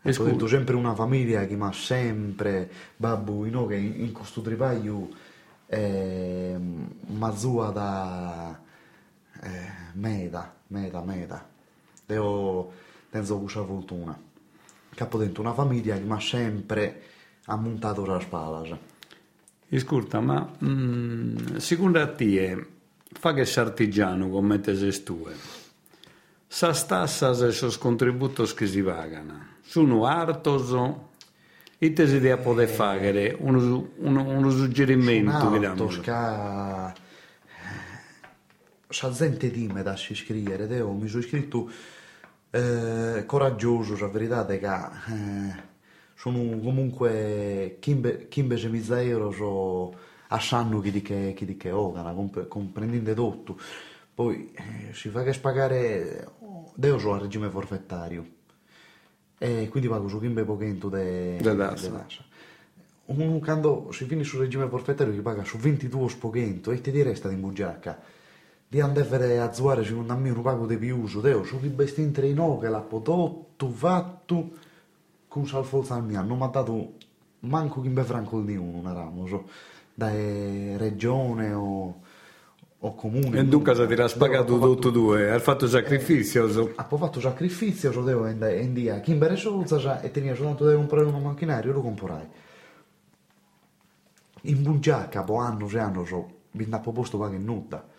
E Ho detto sempre una famiglia che mi ha sempre, babbo, che in, questo tripaio eh, mazzua da eh, meta, meta, meta. Devo, tenzo questa fortuna. Capo dentro una famiglia che mi ha sempre ammontato la spalla. Ascolta, ma mm, secondo te, fa che sei artigiano come te sei tu, sa tassas e sos contributos che si pagano, sono artos e te si deve poter fare un, un, un suggerimento, Un diciamo. alto, sa gente timida a scrivere, io mi sono iscritto eh, coraggioso, la verità è che eh, sono comunque 15.000 euro so, a sanno chi di che, chi di che ogana, comprendendo tutto. Poi eh, si fa che spagare, io sono a regime forfettario, e quindi pago su 15 pochento de, de tassa. Un, quando si finisce sul regime forfettario si paga su 22 pochento e ti resta di mugiacca di andare a zuare secondo me un pago di più uso deo su che bestintre in che l'ha prodotto fatto con salforza al mio non mi ha dato manco che mi franco di uno una ramo so, da regione o, o comune. E dunque ti ha spagato tutto due hai fatto sacrificio eh, so. ha fatto sacrificio so devo andare in dia. Chi imbere solza e tenia soltanto devo comprare un macchinario lo comprerai in bugiacca po anno se anno so mi ha proposto in nuda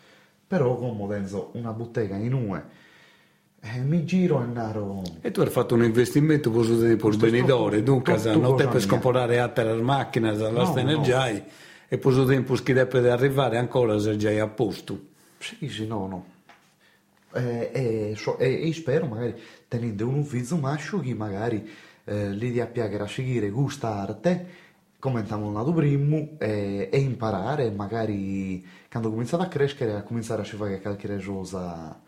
però come tengo una bottega in UE eh, mi giro e naro e tu hai fatto un investimento per il venidore dunque non te per scomporare altre macchine alla no, energia no. e per il tempo che deve arrivare ancora se già è a posto. Sì sì no no. E, e, so, e, e spero magari tenendo un ufficio mascio che magari eh, lì di appiagare a seguire gusta arte come abbiamo nato prima e, e, imparare magari quando ho cominciato a crescere a cominciare a fare qualche cosa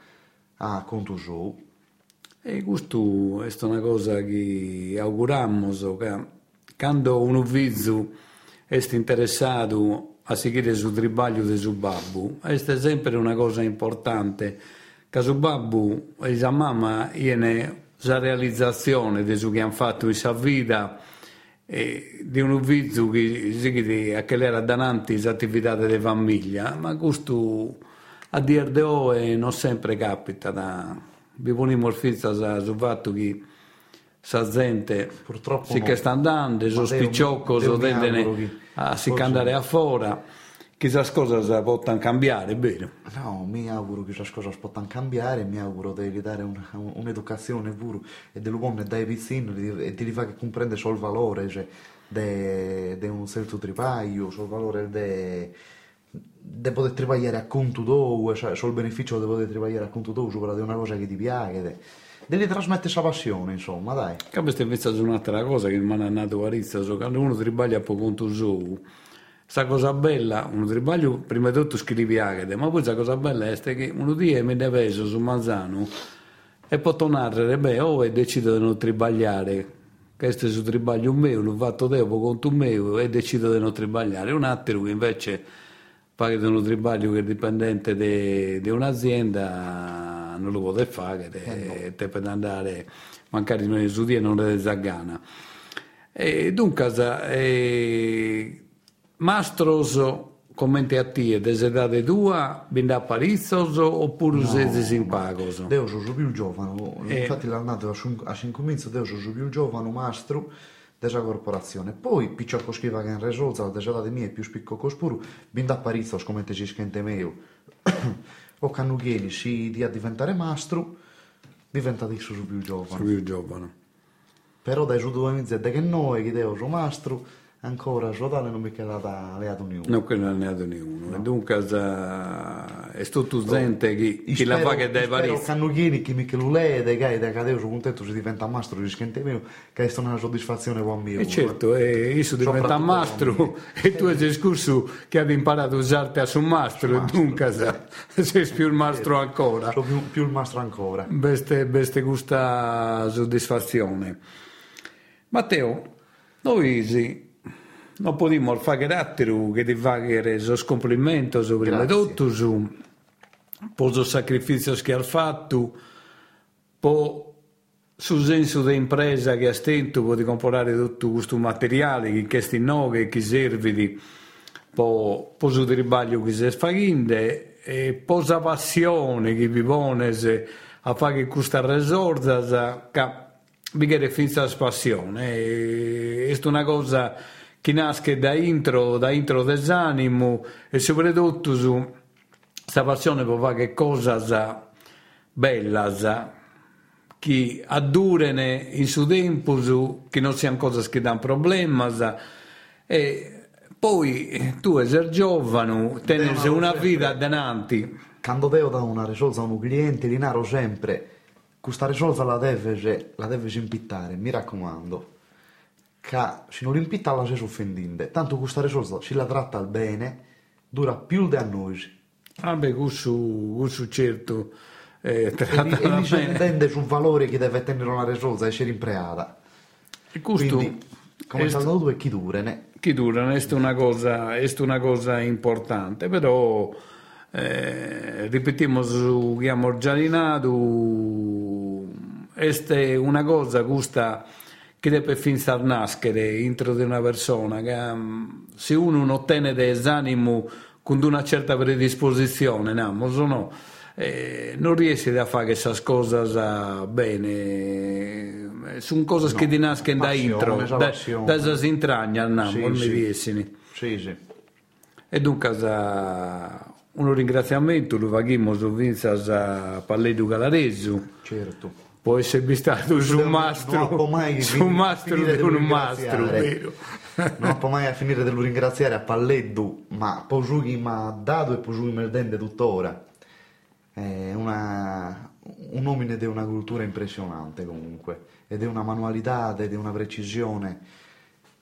a conto suo. E questo è una cosa che auguriamo che quando un ufficio è interessato a seguire il trabalho del suo babbo è sempre una cosa importante che suo babbo e sua mamma hanno la realizzazione di ciò che hanno fatto in sua vita e di un ufficio che si accelera davanti le attività delle famiglie, ma questo a dire di oggi non sempre capita. Da... Vi poniamo il sul fatto che la gente Purtroppo si no. che sta andando, sono spicciocco, so a si andare a fuori chissà cosa possono cambiare, bene. No, mi auguro che queste cose possano cambiare, mi auguro di dare un, un'educazione pure e di buono dai piccini e di fare che comprende solo il valore cioè, di un certo tripaio, sul valore di poter tripagliare a conto d'uo, cioè sul beneficio di poter tripagliare a conto d'uo, per una cosa che ti piace. Devi trasmettere questa passione, insomma, dai. Capisci, invece è un'altra cosa che mi ha nato a Rizza, quando uno tribaglia a conto suo, Sa cosa bella, uno tribaglio prima di tutto scrivi agate, ma poi la cosa bella è che uno dia mi deve peso su Manzano e poi tornare, beh, o e decido di non tribagliare, questo è il tribaglio mio, l'ho fatto dopo conto mio e decido di non tribagliare. Un altro che invece paga di uno tribaglio che è dipendente di un'azienda non lo può fare, te, eh te per andare magari non è su dia non è zaggana. E dunque, eh, Mastros commenti a te, desedade tua, binda parizos oppure no, siete in pagos? Io sono più giovane, eh. infatti l'annato a 5 mesi, io sono più giovane, mastro della corporazione. Poi, picciocco scriva che in desedade mia è più spicco cospuro, binda parizos come te ci scende meglio. o cannuglieni, si di a diventare mastro, diventa adesso più giovane. Sono più giovane. Però dai su due mesi che noi, che devo sono mastro, ancora Giordano non mi è alleato nessuno. Non è alleato nessuno. No. Dunque è tutto gente che, che la fa che deve fare. Spero che che mi che lo lede, che da cadeo sono contento si diventa mastro di scente mio, che è una soddisfazione per me. E certo, e io diventa mastro e tu hai scorso che hai imparato a usarti a su mastro, e dunque sei più il mastro ancora. Sono più, più il mastro ancora. Beste, beste questa soddisfazione. Matteo, noi sì, non possiamo fare altro che di fare lo scomplimento prima di tutto su per il sacrificio che ha fatto, per sul senso di impresa che ha stento per comprare tutto questo materiale che questi nuovi che serve di per, per il trabalho che si fa e per la passione che vi pone a fare questa risorsa che vi chiede finita la passione è una cosa che nasce da intro, da intro dell'animo e soprattutto su questa passione per fare cose belle che addurano in suo tempo, che non siano cose che danno problemi e poi tu sei giovane, teni una vita davanti. Quando devo da una risolta a un cliente, li naro sempre, questa risolta la deve, la deve impittare, mi raccomando, che se non l'impitta la si offendente, tanto questa risolta se la tratta al bene, dura più di a noi. Ah beh, questo, questo certo, eh, tratta e, e si intende sul valore che deve tenere una risolta, essere impreata. E questo... Quindi, come è stato e chi dura, ne? Chi dura, è una cosa, è una cosa importante, però eh, ripetimos che abbiamo giardinato è una cosa questa che deve finire nascere dentro di una persona che um, se uno non ottiene desanimo con una certa predisposizione no, no eh, non riesce a fare queste cose bene sono cose no, che ti nascono da intro da, da, intragna no, sì, non sì. mi riescono sì, sì. e dunque un ringraziamento lo facciamo su Vinzas a Palledo Galaresu. Certo. Può essere stato su un mastro, non mai su un mastro di un mastro, vero? non può mai finire di ringraziare a Palledo, ma Pogiughi mi ha dato e Pogiughi mi dente tuttora. È una, un nomine di una cultura impressionante comunque, ed è una manualità, ed è una precisione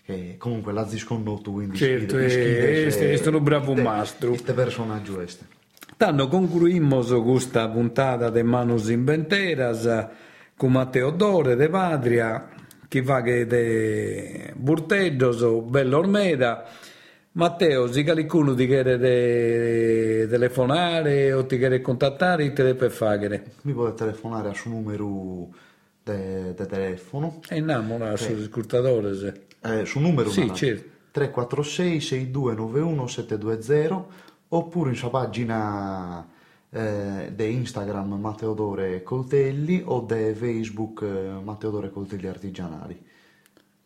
che comunque l'ha sconnotto quindi certo, è, è stato un bravo mastro. questo personaggio este. Tanto concluimos questa puntata de Manus Inventeras con Matteo Dore de Patria che va che de Burtedos Bello Ormeda Matteo, se qualcuno ti chiede de telefonare o ti chiede contattare, te deve fare? Mi può telefonare al suo numero di telefono. E andiamo là sul scrutatore. Se eh, sul numero sì, certo. 346 6291 720 oppure in sua pagina eh, di Instagram Matteodore Coltelli o di Facebook eh, Matteodore Coltelli Artigianali.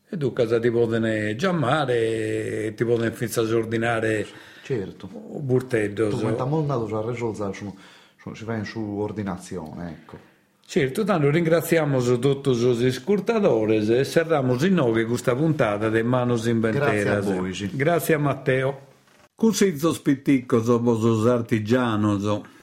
E tu casa ti possono chiamare e ti possono iniziare a ordinare certo. burtello. Tu quando montato già risolta si fa in su ordinazione, ecco. Certo, tanto ringraziamo tutti i scurtadores e cerramos in nove questa puntata di Manos Inventeras. Grazie a voi. Grazie a Matteo. Così spitticco somos os artigianos.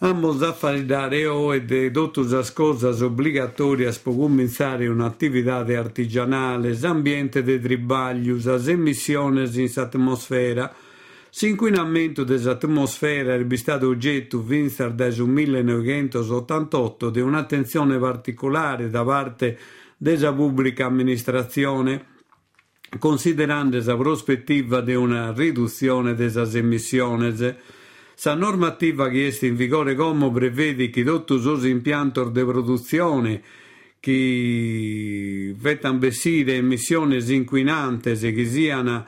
Amos a faridare e de todas as cosas obrigatorias per cominciare un'attività artigianale, ambiente de trabalhos, as emissioni in atmosfera, L'inquinamento dell'atmosfera è stato oggetto fin dal 1988 di un'attenzione particolare da parte della pubblica amministrazione, considerando la prospettiva di una riduzione delle emissioni. La normativa che è in vigore come prevede che tutti gli impianti di produzione che vettano emissioni inquinanti che siano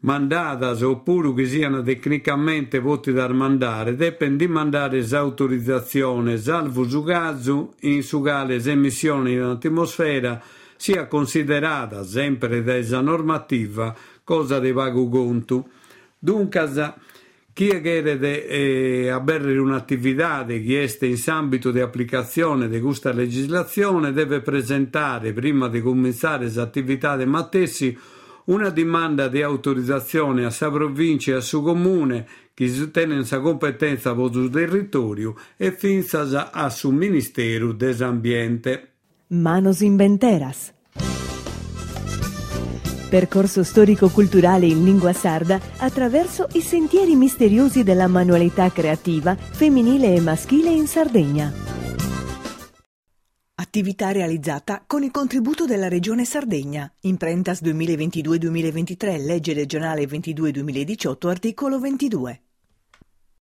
mandadas oppure che siano tecnicamente voti da mandare, devono dimandare autorizzazione, salvo su caso in su quale emissioni in atmosfera sia considerata sempre della normativa cosa di vago conto. Dunque, chi chiede eh, avere un'attività richiesta in ambito di applicazione di questa legislazione deve presentare, prima di cominciare l'attività dei mattessi, una domanda di autorizzazione a sa provincia e a suo comune che si tiene in sa competenza per il territorio e finza a su Ministero dell'Ambiente. Manos Inventeras Percorso storico-culturale in lingua sarda attraverso i sentieri misteriosi della manualità creativa femminile e maschile in Sardegna. Attività realizzata con il contributo della Regione Sardegna. Imprentas 2022-2023, legge regionale 22-2018, articolo 22.